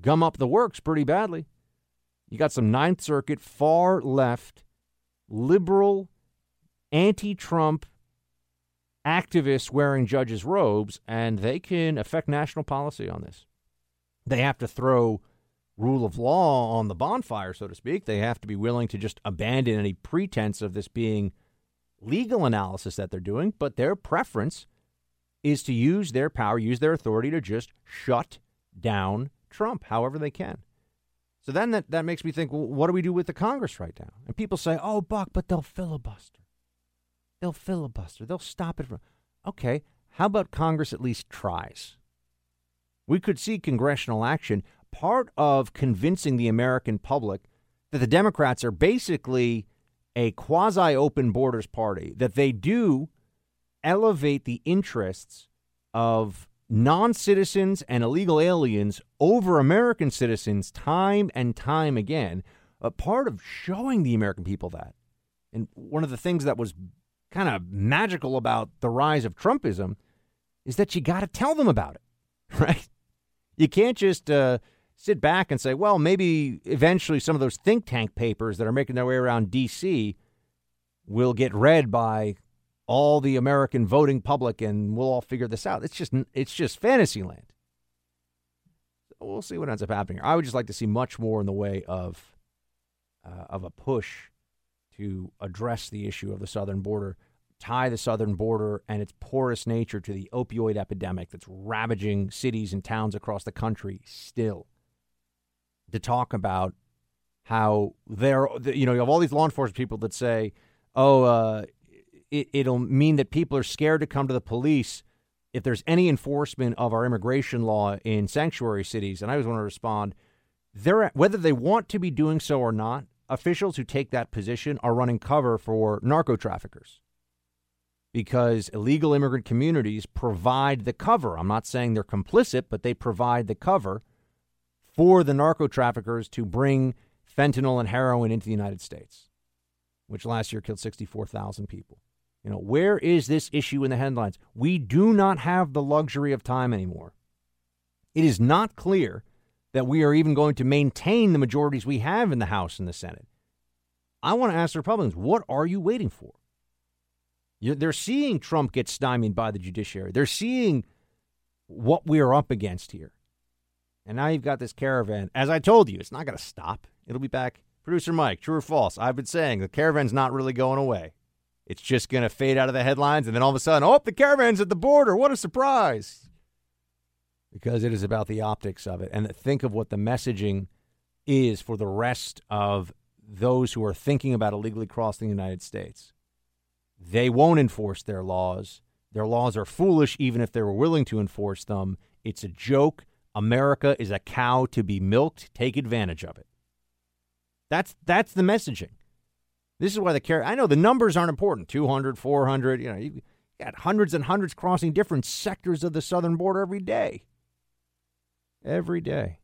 S2: gum up the works pretty badly. You got some Ninth Circuit, far left, liberal, anti Trump activists wearing judges' robes, and they can affect national policy on this. They have to throw rule of law on the bonfire, so to speak. They have to be willing to just abandon any pretense of this being legal analysis that they're doing, but their preference is to use their power, use their authority to just shut down Trump however they can. So then that, that makes me think, well, what do we do with the Congress right now? And people say, oh, Buck, but they'll filibuster. They'll filibuster. They'll stop it from. Okay, how about Congress at least tries? We could see congressional action. Part of convincing the American public that the Democrats are basically a quasi open borders party, that they do elevate the interests of non citizens and illegal aliens over American citizens time and time again. A part of showing the American people that. And one of the things that was kind of magical about the rise of Trumpism is that you got to tell them about it, right? You can't just uh, sit back and say, well, maybe eventually some of those think tank papers that are making their way around D.C. will get read by all the American voting public and we'll all figure this out. It's just it's just fantasy land. We'll see what ends up happening. Here. I would just like to see much more in the way of uh, of a push to address the issue of the southern border, tie the southern border and its porous nature to the opioid epidemic that's ravaging cities and towns across the country still. To talk about how there, you know, you have all these law enforcement people that say, "Oh, uh, it, it'll mean that people are scared to come to the police if there's any enforcement of our immigration law in sanctuary cities. And I always want to respond they're, whether they want to be doing so or not, officials who take that position are running cover for narco traffickers because illegal immigrant communities provide the cover. I'm not saying they're complicit, but they provide the cover for the narco traffickers to bring fentanyl and heroin into the United States, which last year killed 64,000 people. You know, where is this issue in the headlines? We do not have the luxury of time anymore. It is not clear that we are even going to maintain the majorities we have in the House and the Senate. I want to ask the Republicans, what are you waiting for? You're, they're seeing Trump get stymied by the judiciary. They're seeing what we are up against here. And now you've got this caravan. As I told you, it's not going to stop. It'll be back. Producer Mike, true or false? I've been saying the caravan's not really going away. It's just going to fade out of the headlines, and then all of a sudden, oh, the caravan's at the border. What a surprise. Because it is about the optics of it. And think of what the messaging is for the rest of those who are thinking about illegally crossing the United States. They won't enforce their laws. Their laws are foolish, even if they were willing to enforce them. It's a joke. America is a cow to be milked. Take advantage of it. That's that's the messaging. This is why the care. I know the numbers aren't important 200, 400. You know, you got hundreds and hundreds crossing different sectors of the southern border every day. Every day.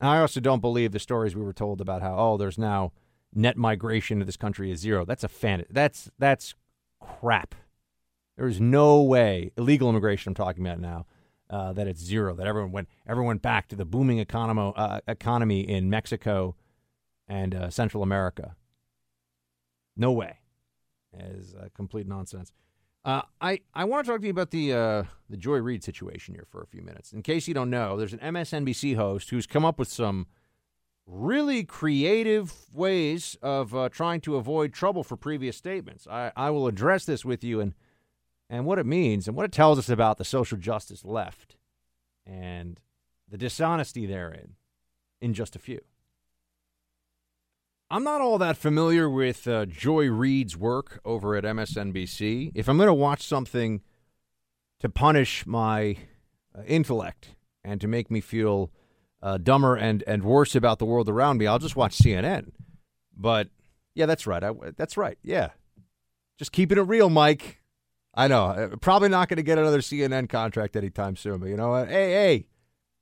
S2: I also don't believe the stories we were told about how, oh, there's now net migration to this country is zero. That's a fan. That's, that's crap. There's no way, illegal immigration I'm talking about now, uh, that it's zero, that everyone went, everyone went back to the booming economo, uh, economy in Mexico and uh, Central America. No way. Is uh, complete nonsense. Uh, I, I want to talk to you about the uh, the Joy Reid situation here for a few minutes. In case you don't know, there's an MSNBC host who's come up with some really creative ways of uh, trying to avoid trouble for previous statements. I, I will address this with you and and what it means and what it tells us about the social justice left and the dishonesty therein in just a few. I'm not all that familiar with uh, Joy Reid's work over at MSNBC. If I'm going to watch something to punish my uh, intellect and to make me feel uh, dumber and, and worse about the world around me, I'll just watch CNN. But yeah, that's right. I, that's right. Yeah. Just keeping it real, Mike. I know. Uh, probably not going to get another CNN contract anytime soon, but you know what? Hey, hey,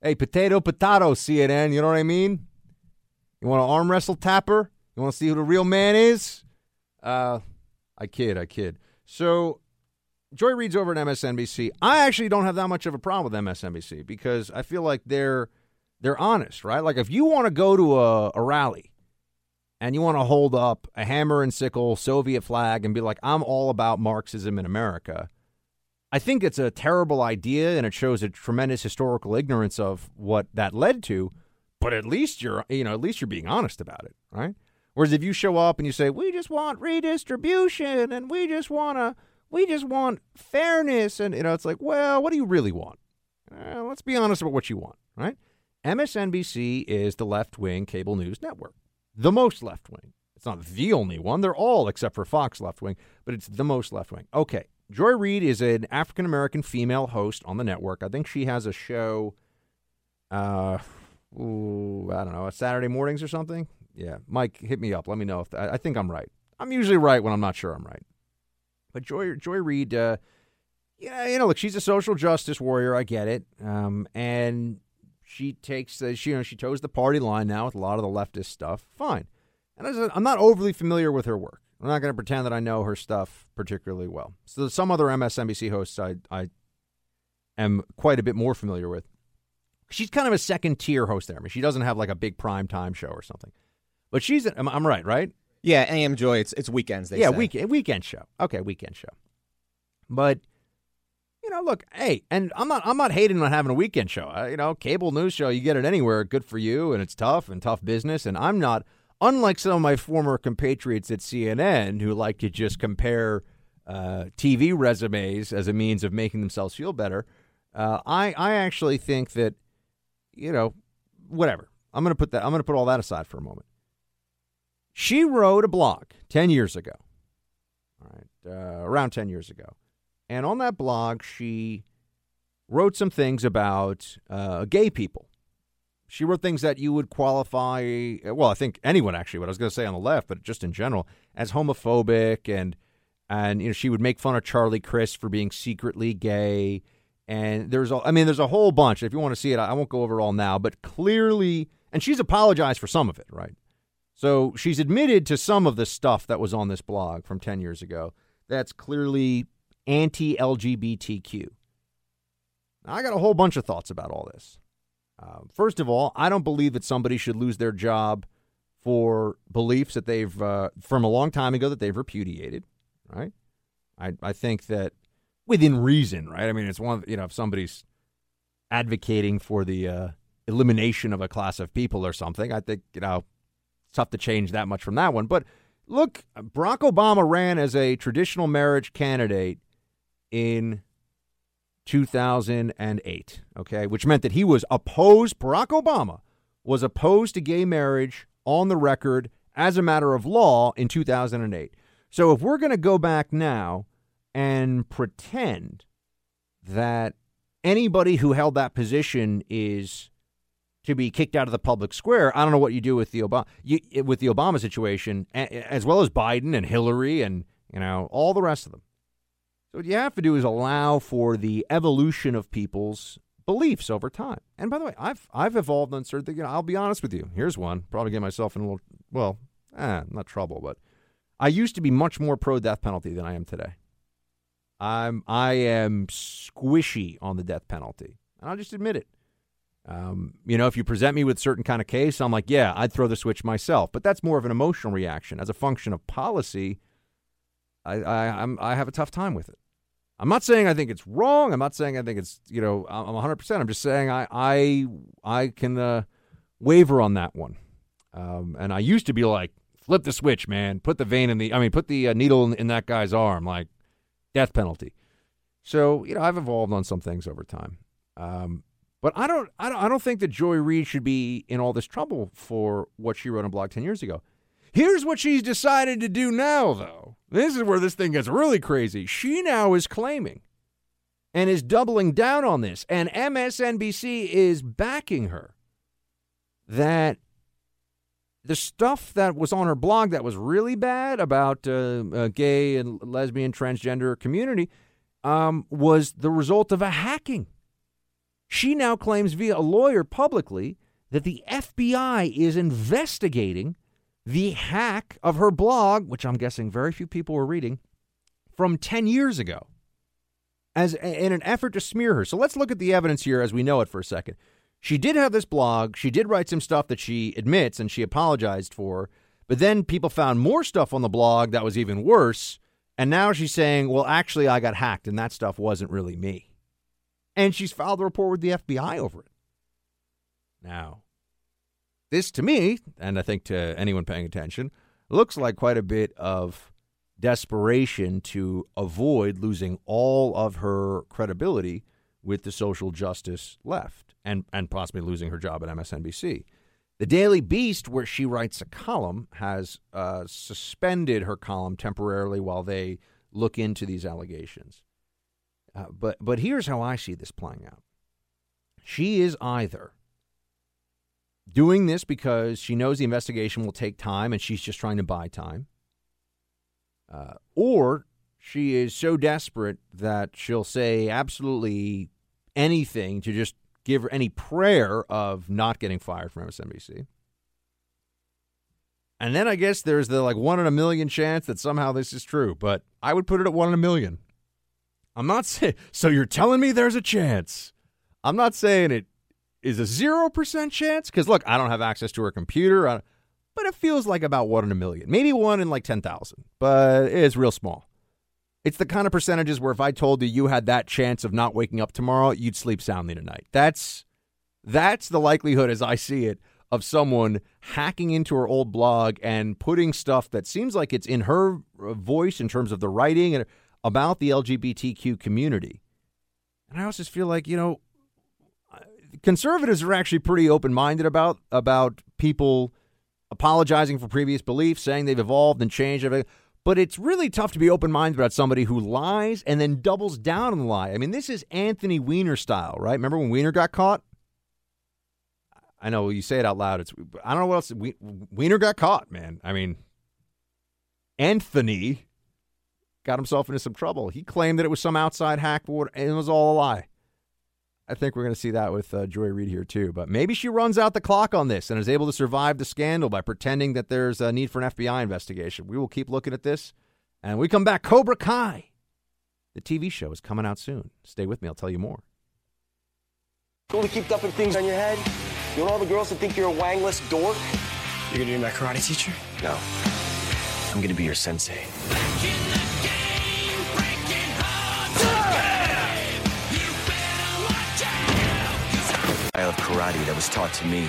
S2: hey, potato, potato, CNN. You know what I mean? You want to arm wrestle Tapper? You want to see who the real man is? Uh, I kid, I kid. So, Joy Reid's over at MSNBC. I actually don't have that much of a problem with MSNBC because I feel like they're they're honest, right? Like if you want to go to a, a rally and you want to hold up a hammer and sickle Soviet flag and be like, I'm all about Marxism in America. I think it's a terrible idea and it shows a tremendous historical ignorance of what that led to, but at least you're you know, at least you're being honest about it, right? Whereas if you show up and you say, we just want redistribution and we just want to, we just want fairness. And, you know, it's like, well, what do you really want? Uh, let's be honest about what you want, right? MSNBC is the left wing cable news network, the most left wing. It's not the only one. They're all, except for Fox, left wing, but it's the most left wing. Okay. Joy Reid is an African American female host on the network. I think she has a show, uh, ooh, I don't know, Saturday mornings or something. Yeah. Mike, hit me up. Let me know if I, I think I'm right. I'm usually right when I'm not sure I'm right. But Joy, Joy Reid, uh, yeah, you know, look, she's a social justice warrior. I get it. Um, and she takes, uh, she, you know, she toes the party line now with a lot of the leftist stuff. Fine. And I'm not overly familiar with her work. I'm not going to pretend that I know her stuff particularly well. So some other MSNBC hosts I, I am quite a bit more familiar with. She's kind of a second tier host there. I mean, she doesn't have like a big prime time show or something. But she's, I'm, I'm right, right?
S18: Yeah, AM Joy. It's it's weekends. They
S2: yeah,
S18: say.
S2: week weekend show. Okay, weekend show. But you know, look, hey, and I'm not I'm not hating on having a weekend show. Uh, you know, cable news show, you get it anywhere. Good for you, and it's tough and tough business. And I'm not unlike some of my former compatriots at CNN who like to just compare uh, TV resumes as a means of making themselves feel better. Uh, I I actually think that you know whatever. I'm to put that. I'm going to put all that aside for a moment. She wrote a blog 10 years ago, all right, uh, around 10 years ago. And on that blog, she wrote some things about uh, gay people. She wrote things that you would qualify, well, I think anyone actually, what I was going to say on the left, but just in general, as homophobic. And, and you know, she would make fun of Charlie Crist for being secretly gay. And there's, a, I mean, there's a whole bunch. If you want to see it, I won't go over all now, but clearly, and she's apologized for some of it, right? So she's admitted to some of the stuff that was on this blog from 10 years ago. That's clearly anti LGBTQ. I got a whole bunch of thoughts about all this. Uh, first of all, I don't believe that somebody should lose their job for beliefs that they've, uh, from a long time ago, that they've repudiated, right? I, I think that within reason, right? I mean, it's one, you know, if somebody's advocating for the uh, elimination of a class of people or something, I think, you know, tough to change that much from that one. But look, Barack Obama ran as a traditional marriage candidate in 2008, okay, which meant that he was opposed, Barack Obama was opposed to gay marriage on the record as a matter of law in 2008. So if we're going to go back now and pretend that anybody who held that position is to be kicked out of the public square. I don't know what you do with the Obama you, with the Obama situation, as well as Biden and Hillary and you know all the rest of them. So what you have to do is allow for the evolution of people's beliefs over time. And by the way, I've I've evolved on certain things. You know, I'll be honest with you. Here's one. Probably get myself in a little well, eh, not trouble, but I used to be much more pro death penalty than I am today. I'm I am squishy on the death penalty. And I'll just admit it. Um, you know, if you present me with a certain kind of case, I'm like, yeah, I'd throw the switch myself. But that's more of an emotional reaction. As a function of policy, I, I, I'm, I have a tough time with it. I'm not saying I think it's wrong. I'm not saying I think it's, you know, I'm 100%. I'm just saying I, I, I can uh, waver on that one. Um, and I used to be like, flip the switch, man. Put the vein in the, I mean, put the uh, needle in, in that guy's arm, like death penalty. So, you know, I've evolved on some things over time. Um, but I don't, I don't, I don't think that Joy Reid should be in all this trouble for what she wrote on blog ten years ago. Here's what she's decided to do now, though. This is where this thing gets really crazy. She now is claiming and is doubling down on this, and MSNBC is backing her that the stuff that was on her blog that was really bad about uh, uh, gay and lesbian transgender community um, was the result of a hacking. She now claims via a lawyer publicly that the FBI is investigating the hack of her blog, which I'm guessing very few people were reading, from 10 years ago, as in an effort to smear her. So let's look at the evidence here as we know it for a second. She did have this blog. She did write some stuff that she admits and she apologized for. But then people found more stuff on the blog that was even worse. And now she's saying, well, actually, I got hacked and that stuff wasn't really me and she's filed a report with the FBI over it. Now, this to me, and I think to anyone paying attention, looks like quite a bit of desperation to avoid losing all of her credibility with the social justice left and, and possibly losing her job at MSNBC. The Daily Beast, where she writes a column, has uh, suspended her column temporarily while they look into these allegations. Uh, but but here's how I see this playing out. She is either doing this because she knows the investigation will take time and she's just trying to buy time, uh, or she is so desperate that she'll say absolutely anything to just give her any prayer of not getting fired from MSNBC. And then I guess there's the like one in a million chance that somehow this is true, but I would put it at one in a million. I'm not saying, so you're telling me there's a chance. I'm not saying it is a 0% chance because look, I don't have access to her computer, uh, but it feels like about one in a million, maybe one in like 10,000, but it's real small. It's the kind of percentages where if I told you you had that chance of not waking up tomorrow, you'd sleep soundly tonight. That's that's the likelihood as I see it of someone hacking into her old blog and putting stuff that seems like it's in her uh, voice in terms of the writing and about the LGBTQ community. And I also just feel like, you know, conservatives are actually pretty open-minded about about people apologizing for previous beliefs, saying they've evolved and changed. But it's really tough to be open minded about somebody who lies and then doubles down on the lie. I mean, this is Anthony Weiner style, right? Remember when Weiner got caught? I know you say it out loud. It's I don't know what else. Weiner got caught, man. I mean, Anthony got himself into some trouble. He claimed that it was some outside hack, board and it was all a lie. I think we're going to see that with uh, Joy Reid here too. But maybe she runs out the clock on this and is able to survive the scandal by pretending that there's a need for an FBI investigation. We will keep looking at this. And we come back. Cobra Kai, the TV show, is coming out soon. Stay with me. I'll tell you more.
S19: Cool to keep dumping things on your head? You want all the girls to think you're a wangless dork?
S20: You're gonna be my karate teacher?
S19: No. I'm gonna be your sensei. Style of karate that was taught to me.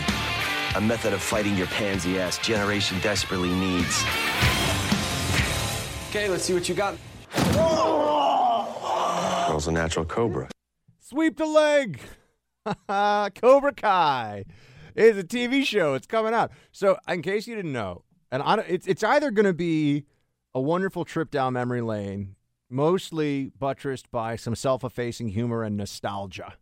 S19: A method of fighting your pansy ass generation desperately needs.
S20: Okay, let's see what you got.
S19: Girl's a natural cobra.
S2: Sweep the leg. Cobra Kai is a TV show. It's coming out. So, in case you didn't know, and I, it's it's either going to be a wonderful trip down memory lane, mostly buttressed by some self-effacing humor and nostalgia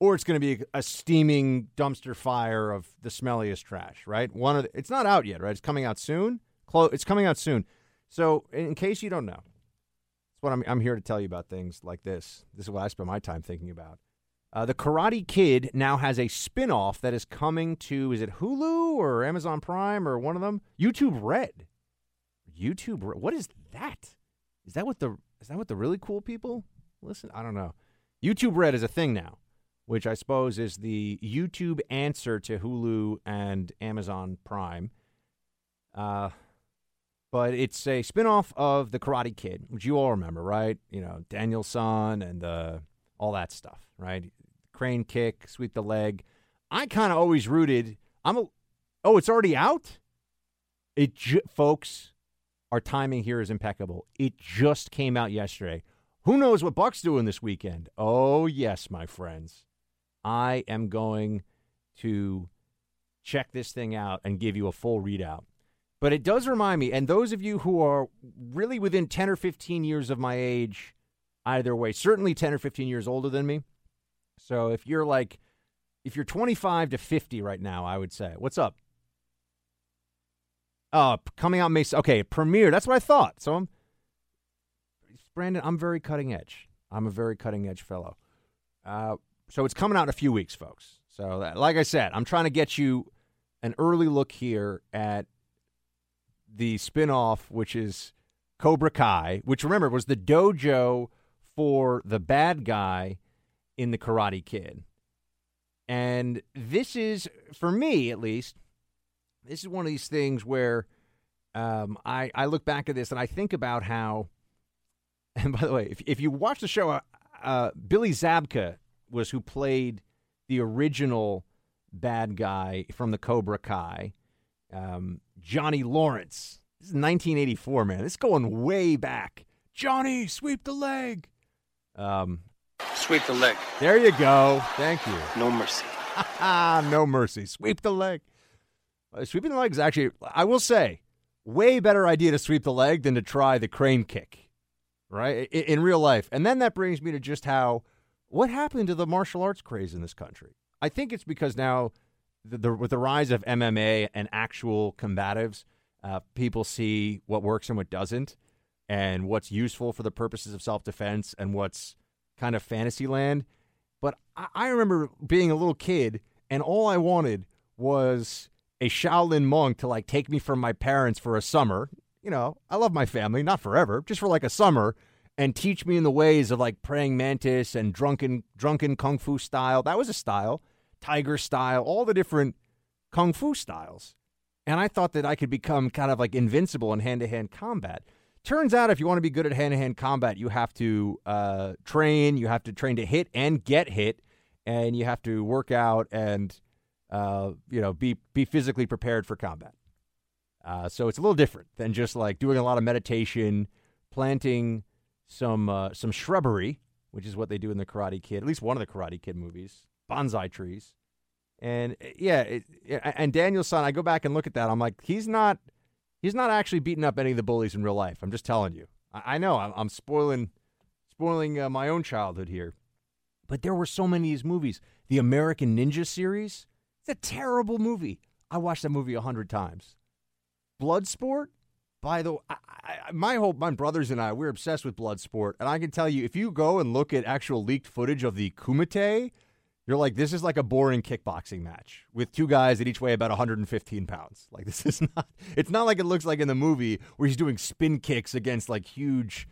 S2: or it's going to be a steaming dumpster fire of the smelliest trash, right? One of the, it's not out yet, right? It's coming out soon. It's coming out soon. So, in case you don't know, that's what I'm, I'm here to tell you about things like this. This is what I spend my time thinking about. Uh, the Karate Kid now has a spin-off that is coming to is it Hulu or Amazon Prime or one of them? YouTube Red. YouTube Red. What is that? Is that what the is that what the really cool people listen? I don't know. YouTube Red is a thing now which I suppose is the YouTube answer to Hulu and Amazon Prime. Uh, but it's a spinoff of The Karate Kid, which you all remember, right? You know, Daniel-san and uh, all that stuff, right? Crane kick, sweep the leg. I kind of always rooted. I'm a. Oh, it's already out. It, folks, our timing here is impeccable. It just came out yesterday. Who knows what Buck's doing this weekend? Oh yes, my friends. I am going to check this thing out and give you a full readout. But it does remind me, and those of you who are really within 10 or 15 years of my age, either way, certainly 10 or 15 years older than me. So if you're like, if you're 25 to 50 right now, I would say, what's up? Uh, coming out May. Okay, premiere. That's what I thought. So I'm, Brandon. I'm very cutting edge. I'm a very cutting edge fellow. Uh, so it's coming out in a few weeks, folks. So, that, like I said, I'm trying to get you an early look here at the spinoff, which is Cobra Kai, which remember was the dojo for the bad guy in the Karate Kid. And this is, for me at least, this is one of these things where um, I, I look back at this and I think about how, and by the way, if, if you watch the show, uh, uh, Billy Zabka was who played the original bad guy from the Cobra Kai. Um, Johnny Lawrence. This is 1984, man. This is going way back. Johnny, sweep the leg. Um,
S20: Sweep the leg.
S2: there you go. Thank you.
S20: No mercy.
S2: no mercy. Sweep the leg. Uh, sweeping the leg is actually, I will say, way better idea to sweep the leg than to try the crane kick, right? In, in real life. And then that brings me to just how, what happened to the martial arts craze in this country? I think it's because now, the, the, with the rise of MMA and actual combatives, uh, people see what works and what doesn't, and what's useful for the purposes of self defense and what's kind of fantasy land. But I, I remember being a little kid, and all I wanted was a Shaolin monk to like take me from my parents for a summer. You know, I love my family, not forever, just for like a summer, and teach me in the ways of like praying mantis and drunken drunken kung fu style. That was a style, tiger style, all the different kung fu styles. And I thought that I could become kind of like invincible in hand to hand combat. Turns out, if you want to be good at hand to hand combat, you have to uh, train, you have to train to hit and get hit, and you have to work out and uh, you know be be physically prepared for combat. Uh, so it's a little different than just like doing a lot of meditation, planting some uh, some shrubbery, which is what they do in the Karate Kid, at least one of the Karate Kid movies, bonsai trees. And uh, yeah, it, and Daniel-san, I go back and look at that. I'm like, he's not, he's not actually beating up any of the bullies in real life. I'm just telling you. I, I know I'm, I'm spoiling, spoiling uh, my own childhood here. But there were so many of these movies. The American Ninja series, it's a terrible movie. I watched that movie a hundred times. Bloodsport, by the way, my whole my brothers and I we're obsessed with Bloodsport, and I can tell you if you go and look at actual leaked footage of the Kumite, you're like this is like a boring kickboxing match with two guys that each weigh about 115 pounds. Like this is not. It's not like it looks like in the movie where he's doing spin kicks against like huge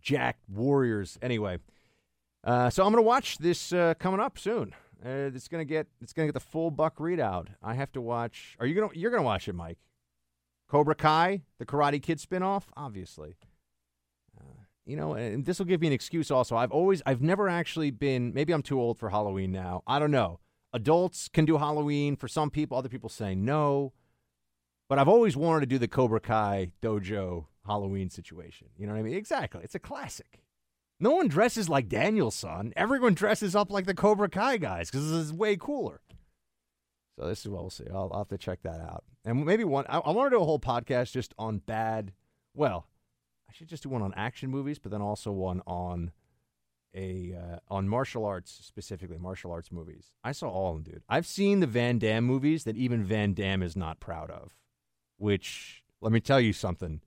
S2: jacked warriors. Anyway, uh, so I'm gonna watch this uh, coming up soon. Uh, it's gonna get it's gonna get the full buck readout. I have to watch. Are you gonna you're gonna watch it, Mike? Cobra Kai, the Karate Kid spinoff, obviously. Uh, you know, and this will give me an excuse also. I've always, I've never actually been, maybe I'm too old for Halloween now. I don't know. Adults can do Halloween. For some people, other people say no. But I've always wanted to do the Cobra Kai dojo Halloween situation. You know what I mean? Exactly. It's a classic. No one dresses like Daniel-san. Everyone dresses up like the Cobra Kai guys because this is way cooler. So this is what we'll see. I'll, I'll have to check that out. And maybe one, I, I want to do a whole podcast just on bad, well, I should just do one on action movies, but then also one on a uh, on martial arts specifically, martial arts movies. I saw all of them, dude. I've seen the Van Damme movies that even Van Damme is not proud of, which let me tell you something.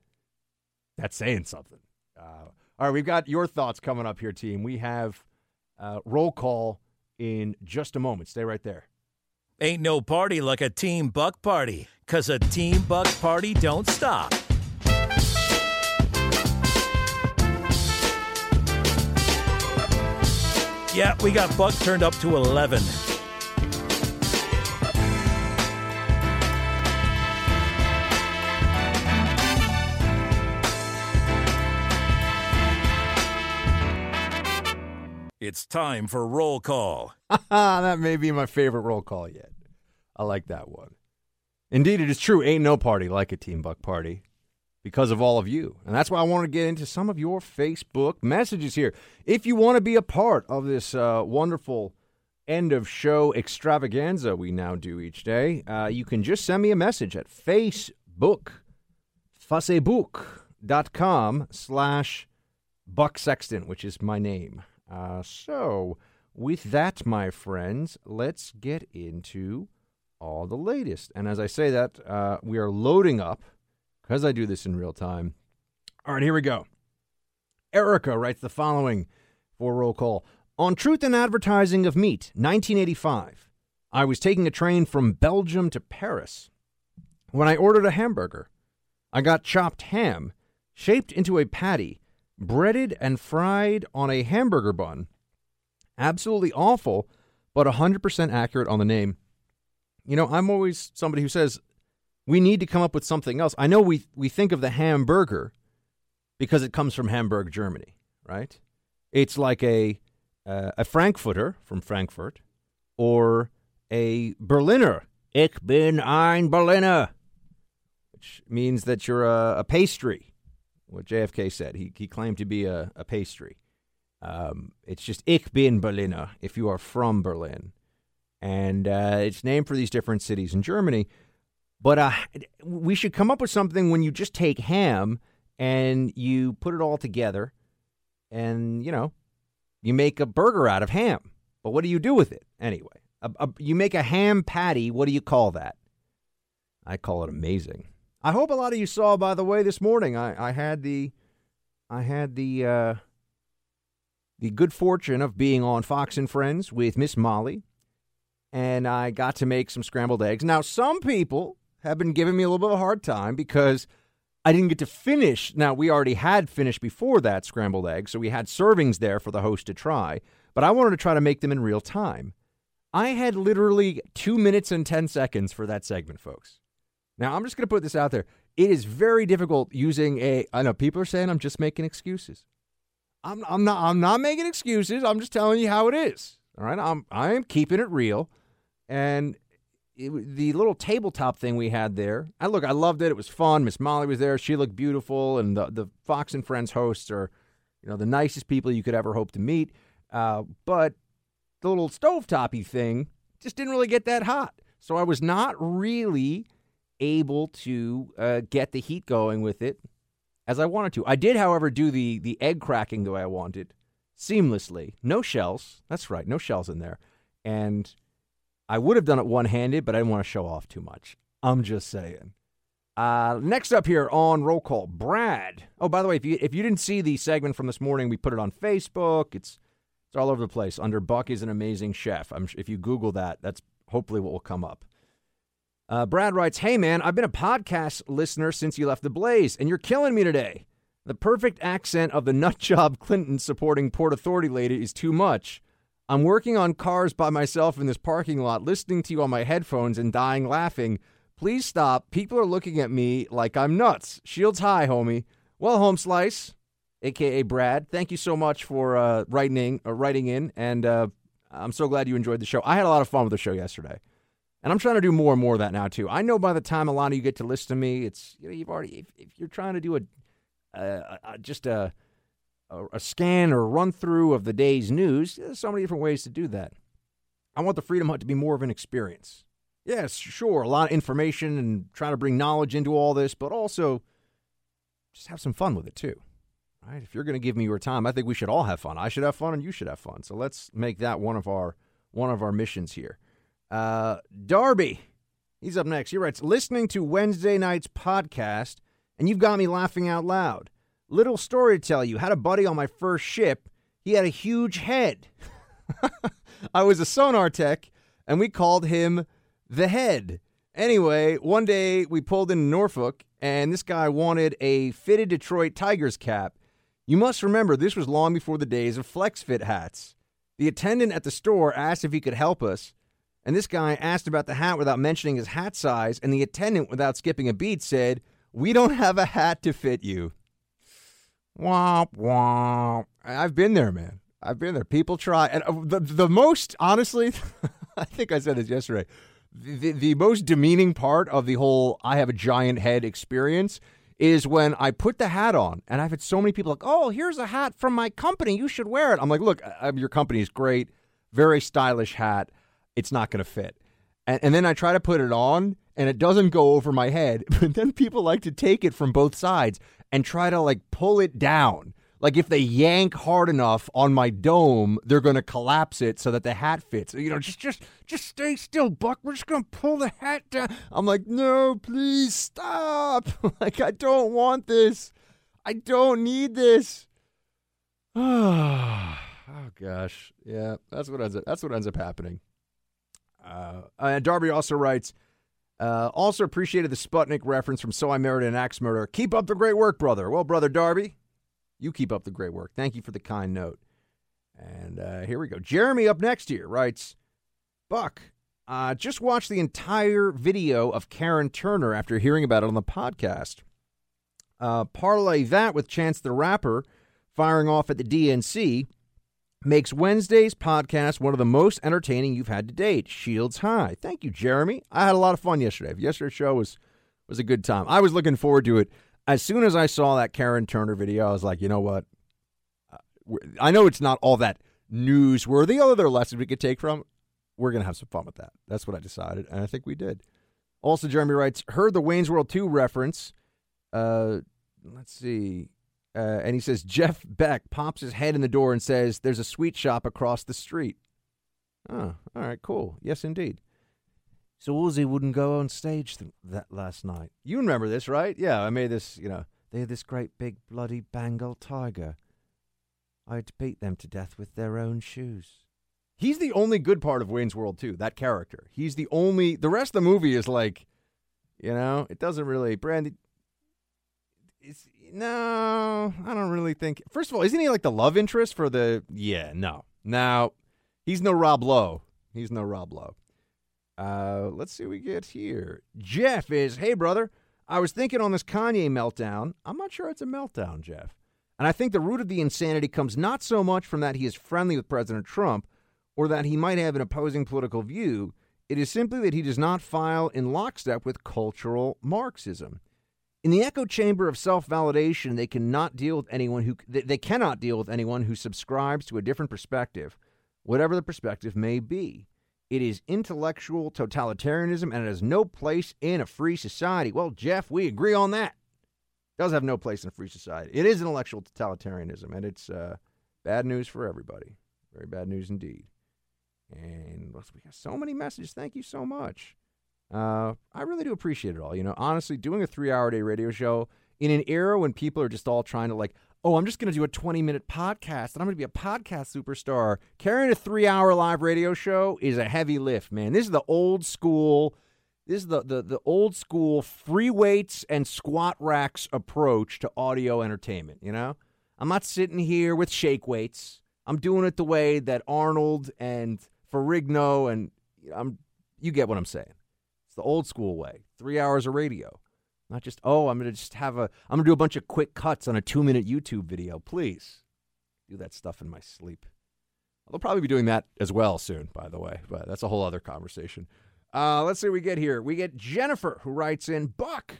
S2: That's saying something. Uh, all right, we've got your thoughts coming up here, team. We have uh, roll call in just a moment. Stay right there.
S1: Ain't no party like a Team Buck party, cause a Team Buck party don't stop. Yeah, we got Buck turned up to 11. It's time for roll call.
S2: that may be my favorite roll call yet. I like that one. Indeed, it is true. Ain't no party like a Team Buck party because of all of you. And that's why I want to get into some of your Facebook messages here. If you want to be a part of this uh, wonderful end of show extravaganza we now do each day, uh, you can just send me a message at Facebook, facebook.com slash Buck Sexton, which is my name. Uh, so, with that, my friends, let's get into all the latest. And as I say that, uh, we are loading up because I do this in real time. All right, here we go. Erica writes the following for roll call On Truth in Advertising of Meat, 1985. I was taking a train from Belgium to Paris when I ordered a hamburger. I got chopped ham, shaped into a patty, breaded and fried on a hamburger bun. Absolutely awful, but 100% accurate on the name. You know, I'm always somebody who says we need to come up with something else. I know we we think of the hamburger because it comes from Hamburg, Germany, right? It's like a uh, a Frankfurter from Frankfurt or a Berliner. Ich bin ein Berliner. which means that you're a, a pastry. What JFK said. He he claimed to be a, a pastry. Um, it's just Ich bin Berliner if you are from Berlin, and uh, it's named for these different cities in Germany. But uh, we should come up with something when you just take ham and you put it all together, and you know, you make a burger out of ham. But what do you do with it anyway? A, a, you make a ham patty. What do you call that? I call it amazing. I hope a lot of you saw, by the way, this morning. I, I had the, I had the, uh, the good fortune of being on Fox and Friends with Miss Molly, and I got to make some scrambled eggs. Now, some people have been giving me a little bit of a hard time because I didn't get to finish. Now, we already had finished before that scrambled eggs, so we had servings there for the host to try, but I wanted to try to make them in real time. I had literally two minutes and 10 seconds for that segment, folks. Now, I'm just going to put this out there. It is very difficult using a. I know people are saying I'm just making excuses. I'm, I'm not. I'm not making excuses. I'm just telling you how it is. All right. I'm. I am keeping it real, and it, the little tabletop thing we had there. I look. I loved it. It was fun. Miss Molly was there. She looked beautiful, and the the Fox and Friends hosts are, you know, the nicest people you could ever hope to meet. Uh, but the little stovetoppy thing just didn't really get that hot. So I was not really able to uh, get the heat going with it as I wanted to. I did, however, do the the egg cracking the way I wanted, seamlessly. No shells. That's right, no shells in there. And I would have done it one handed, but I didn't want to show off too much. I'm just saying. Uh, next up here on roll call, Brad. Oh, by the way, if you if you didn't see the segment from this morning, we put it on Facebook. It's it's all over the place. Under Buck is an amazing chef. I'm, if you Google that, that's hopefully what will come up. Uh, Brad writes, Hey man, I've been a podcast listener since you left the Blaze, and you're killing me today. The perfect accent of the nutjob Clinton supporting Port Authority lady is too much. I'm working on cars by myself in this parking lot, listening to you on my headphones and dying laughing. Please stop. People are looking at me like I'm nuts. Shields high, homie. Well, Home Slice, aka Brad, thank you so much for uh, writing in, uh, writing in, and uh, I'm so glad you enjoyed the show. I had a lot of fun with the show yesterday. And I'm trying to do more and more of that now too. I know by the time a lot of you get to listen to me, it's you know you've already if, if you're trying to do a, a, a just a, a a scan or run through of the day's news, there's so many different ways to do that. I want the Freedom Hut to be more of an experience. Yes, sure, a lot of information and trying to bring knowledge into all this, but also just have some fun with it too. Right? If you're going to give me your time, I think we should all have fun. I should have fun, and you should have fun. So let's make that one of our one of our missions here. Uh, Darby, he's up next. He writes, listening to Wednesday night's podcast, and you've got me laughing out loud. Little story to tell you. Had a buddy on my first ship. He had a huge head. I was a sonar tech, and we called him the head. Anyway, one day we pulled in Norfolk, and this guy wanted a fitted Detroit Tigers cap. You must remember, this was long before the days of flex fit hats. The attendant at the store asked if he could help us, and this guy asked about the hat without mentioning his hat size, and the attendant, without skipping a beat, said, We don't have a hat to fit you. Womp womp. I've been there, man. I've been there. People try. And uh, the, the most, honestly, I think I said this yesterday, the, the most demeaning part of the whole I have a giant head experience is when I put the hat on, and I've had so many people like, "Oh, here's a hat from my company. You should wear it." I'm like, "Look, uh, your company is great, very stylish hat it's not going to fit. And, and then I try to put it on and it doesn't go over my head. But then people like to take it from both sides and try to like pull it down. Like if they yank hard enough on my dome, they're going to collapse it so that the hat fits. You know, just just just stay still, Buck. We're just going to pull the hat down. I'm like, "No, please stop. like I don't want this. I don't need this." oh gosh. Yeah, that's what ends up that's what ends up happening. Uh, and Darby also writes, uh, also appreciated the Sputnik reference from So I Married an Axe Murderer. Keep up the great work, brother. Well, brother Darby, you keep up the great work. Thank you for the kind note. And uh, here we go. Jeremy up next here writes, Buck, uh, just watched the entire video of Karen Turner after hearing about it on the podcast. Uh, parlay that with Chance the Rapper firing off at the DNC makes Wednesday's podcast one of the most entertaining you've had to date. Shields high. Thank you, Jeremy. I had a lot of fun yesterday. Yesterday's show was was a good time. I was looking forward to it. As soon as I saw that Karen Turner video, I was like, you know what? Uh, I know it's not all that newsworthy. Other lessons we could take from. We're gonna have some fun with that. That's what I decided, and I think we did. Also, Jeremy writes, heard the Wayne's World 2 reference. Uh, let's see. Uh, and he says, Jeff Beck pops his head in the door and says, There's a sweet shop across the street. Oh, all right, cool. Yes, indeed. So Ozzy wouldn't go on stage th- that last night. You remember this, right? Yeah, I made this, you know, they had this great big bloody Bengal tiger. I had to beat them to death with their own shoes. He's the only good part of Wayne's World, too, that character. He's the only, the rest of the movie is like, you know, it doesn't really, Brandy, it's, no, I don't really think. First of all, isn't he like the love interest for the, yeah, no. Now, he's no Rob Lowe. He's no Rob Lowe. Uh, let's see what we get here. Jeff is, hey, brother, I was thinking on this Kanye meltdown. I'm not sure it's a meltdown, Jeff. And I think the root of the insanity comes not so much from that he is friendly with President Trump or that he might have an opposing political view. It is simply that he does not file in lockstep with cultural Marxism. In the echo chamber of self-validation, they cannot deal with anyone who they- cannot deal with anyone who subscribes to a different perspective, whatever the perspective may be. It is intellectual totalitarianism and it has no place in a free society. Well, Jeff, we agree on that. It does have no place in a free society. It is intellectual totalitarianism, and it's uh, bad news for everybody. Very bad news indeed. And we got so many messages. Thank you so much. Uh, I really do appreciate it all. You know, honestly, doing a three-hour day radio show in an era when people are just all trying to like, oh, I'm just going to do a 20-minute podcast and I'm going to be a podcast superstar. Carrying a three-hour live radio show is a heavy lift, man. This is the old school. This is the, the, the old school free weights and squat racks approach to audio entertainment. You know, I'm not sitting here with shake weights. I'm doing it the way that Arnold and Ferrigno and I'm. You get what I'm saying. It's the old school way. Three hours of radio. Not just, oh, I'm going to just have a, I'm going to do a bunch of quick cuts on a two minute YouTube video. Please do that stuff in my sleep. I'll probably be doing that as well soon, by the way, but that's a whole other conversation. Uh, let's see what we get here. We get Jennifer, who writes in Buck.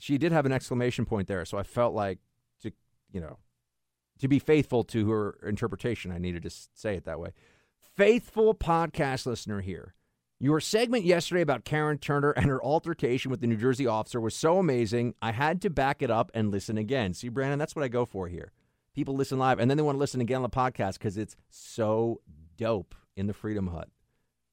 S2: She did have an exclamation point there, so I felt like to, you know, to be faithful to her interpretation, I needed to say it that way. Faithful podcast listener here. Your segment yesterday about Karen Turner and her altercation with the New Jersey officer was so amazing. I had to back it up and listen again. See, Brandon, that's what I go for here. People listen live and then they want to listen again on the podcast because it's so dope in the Freedom Hut.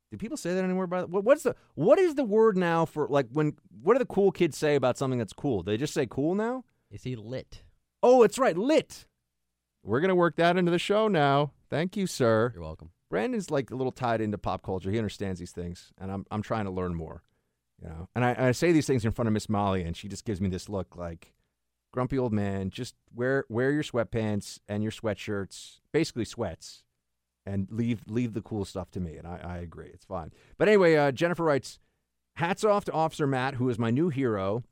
S2: Do people say that anymore? By the, what- what's the what is the word now for like when? What do the cool kids say about something that's cool? They just say cool now.
S17: Is he lit.
S2: Oh, it's right, lit. We're gonna work that into the show now. Thank you, sir.
S17: You're welcome.
S2: Brandon's like a little tied into pop culture. He understands these things, and I'm I'm trying to learn more. You know, and I, I say these things in front of Miss Molly, and she just gives me this look like grumpy old man. Just wear wear your sweatpants and your sweatshirts, basically sweats, and leave leave the cool stuff to me. And I, I agree, it's fine. But anyway, uh, Jennifer writes, "Hats off to Officer Matt, who is my new hero."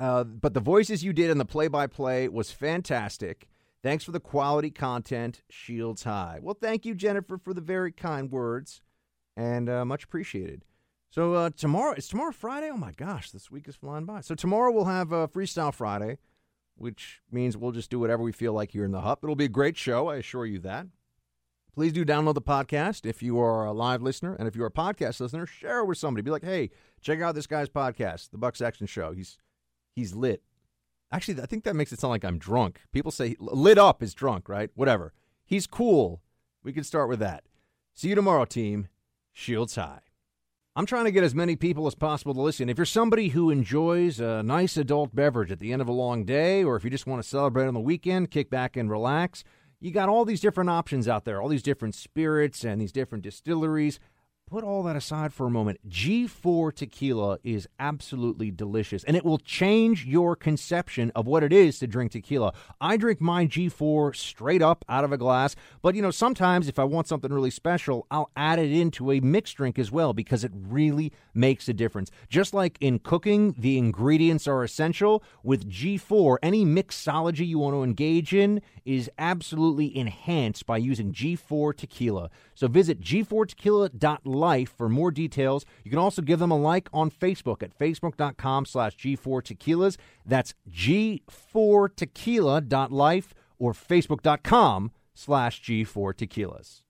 S2: Uh, but the voices you did in the play-by-play was fantastic. Thanks for the quality content. Shields high. Well, thank you, Jennifer, for the very kind words, and uh, much appreciated. So uh, tomorrow is tomorrow Friday. Oh my gosh, this week is flying by. So tomorrow we'll have uh, Freestyle Friday, which means we'll just do whatever we feel like here in the Hut. It'll be a great show, I assure you that. Please do download the podcast if you are a live listener, and if you're a podcast listener, share it with somebody. Be like, hey, check out this guy's podcast, The Buck Sexton Show. He's he's lit. Actually, I think that makes it sound like I'm drunk. People say lit up is drunk, right? Whatever. He's cool. We can start with that. See you tomorrow, team. Shields high. I'm trying to get as many people as possible to listen. If you're somebody who enjoys a nice adult beverage at the end of a long day, or if you just want to celebrate on the weekend, kick back and relax, you got all these different options out there, all these different spirits and these different distilleries. Put all that aside for a moment. G4 tequila is absolutely delicious, and it will change your conception of what it is to drink tequila. I drink my G4 straight up out of a glass, but you know, sometimes if I want something really special, I'll add it into a mixed drink as well because it really makes a difference. Just like in cooking, the ingredients are essential. With G4, any mixology you want to engage in is absolutely enhanced by using G4 tequila. So visit g4tequila.live Life for more details. You can also give them a like on Facebook at facebook.com slash G4Tequilas. That's G4Tequila.life or facebook.com slash G4Tequilas.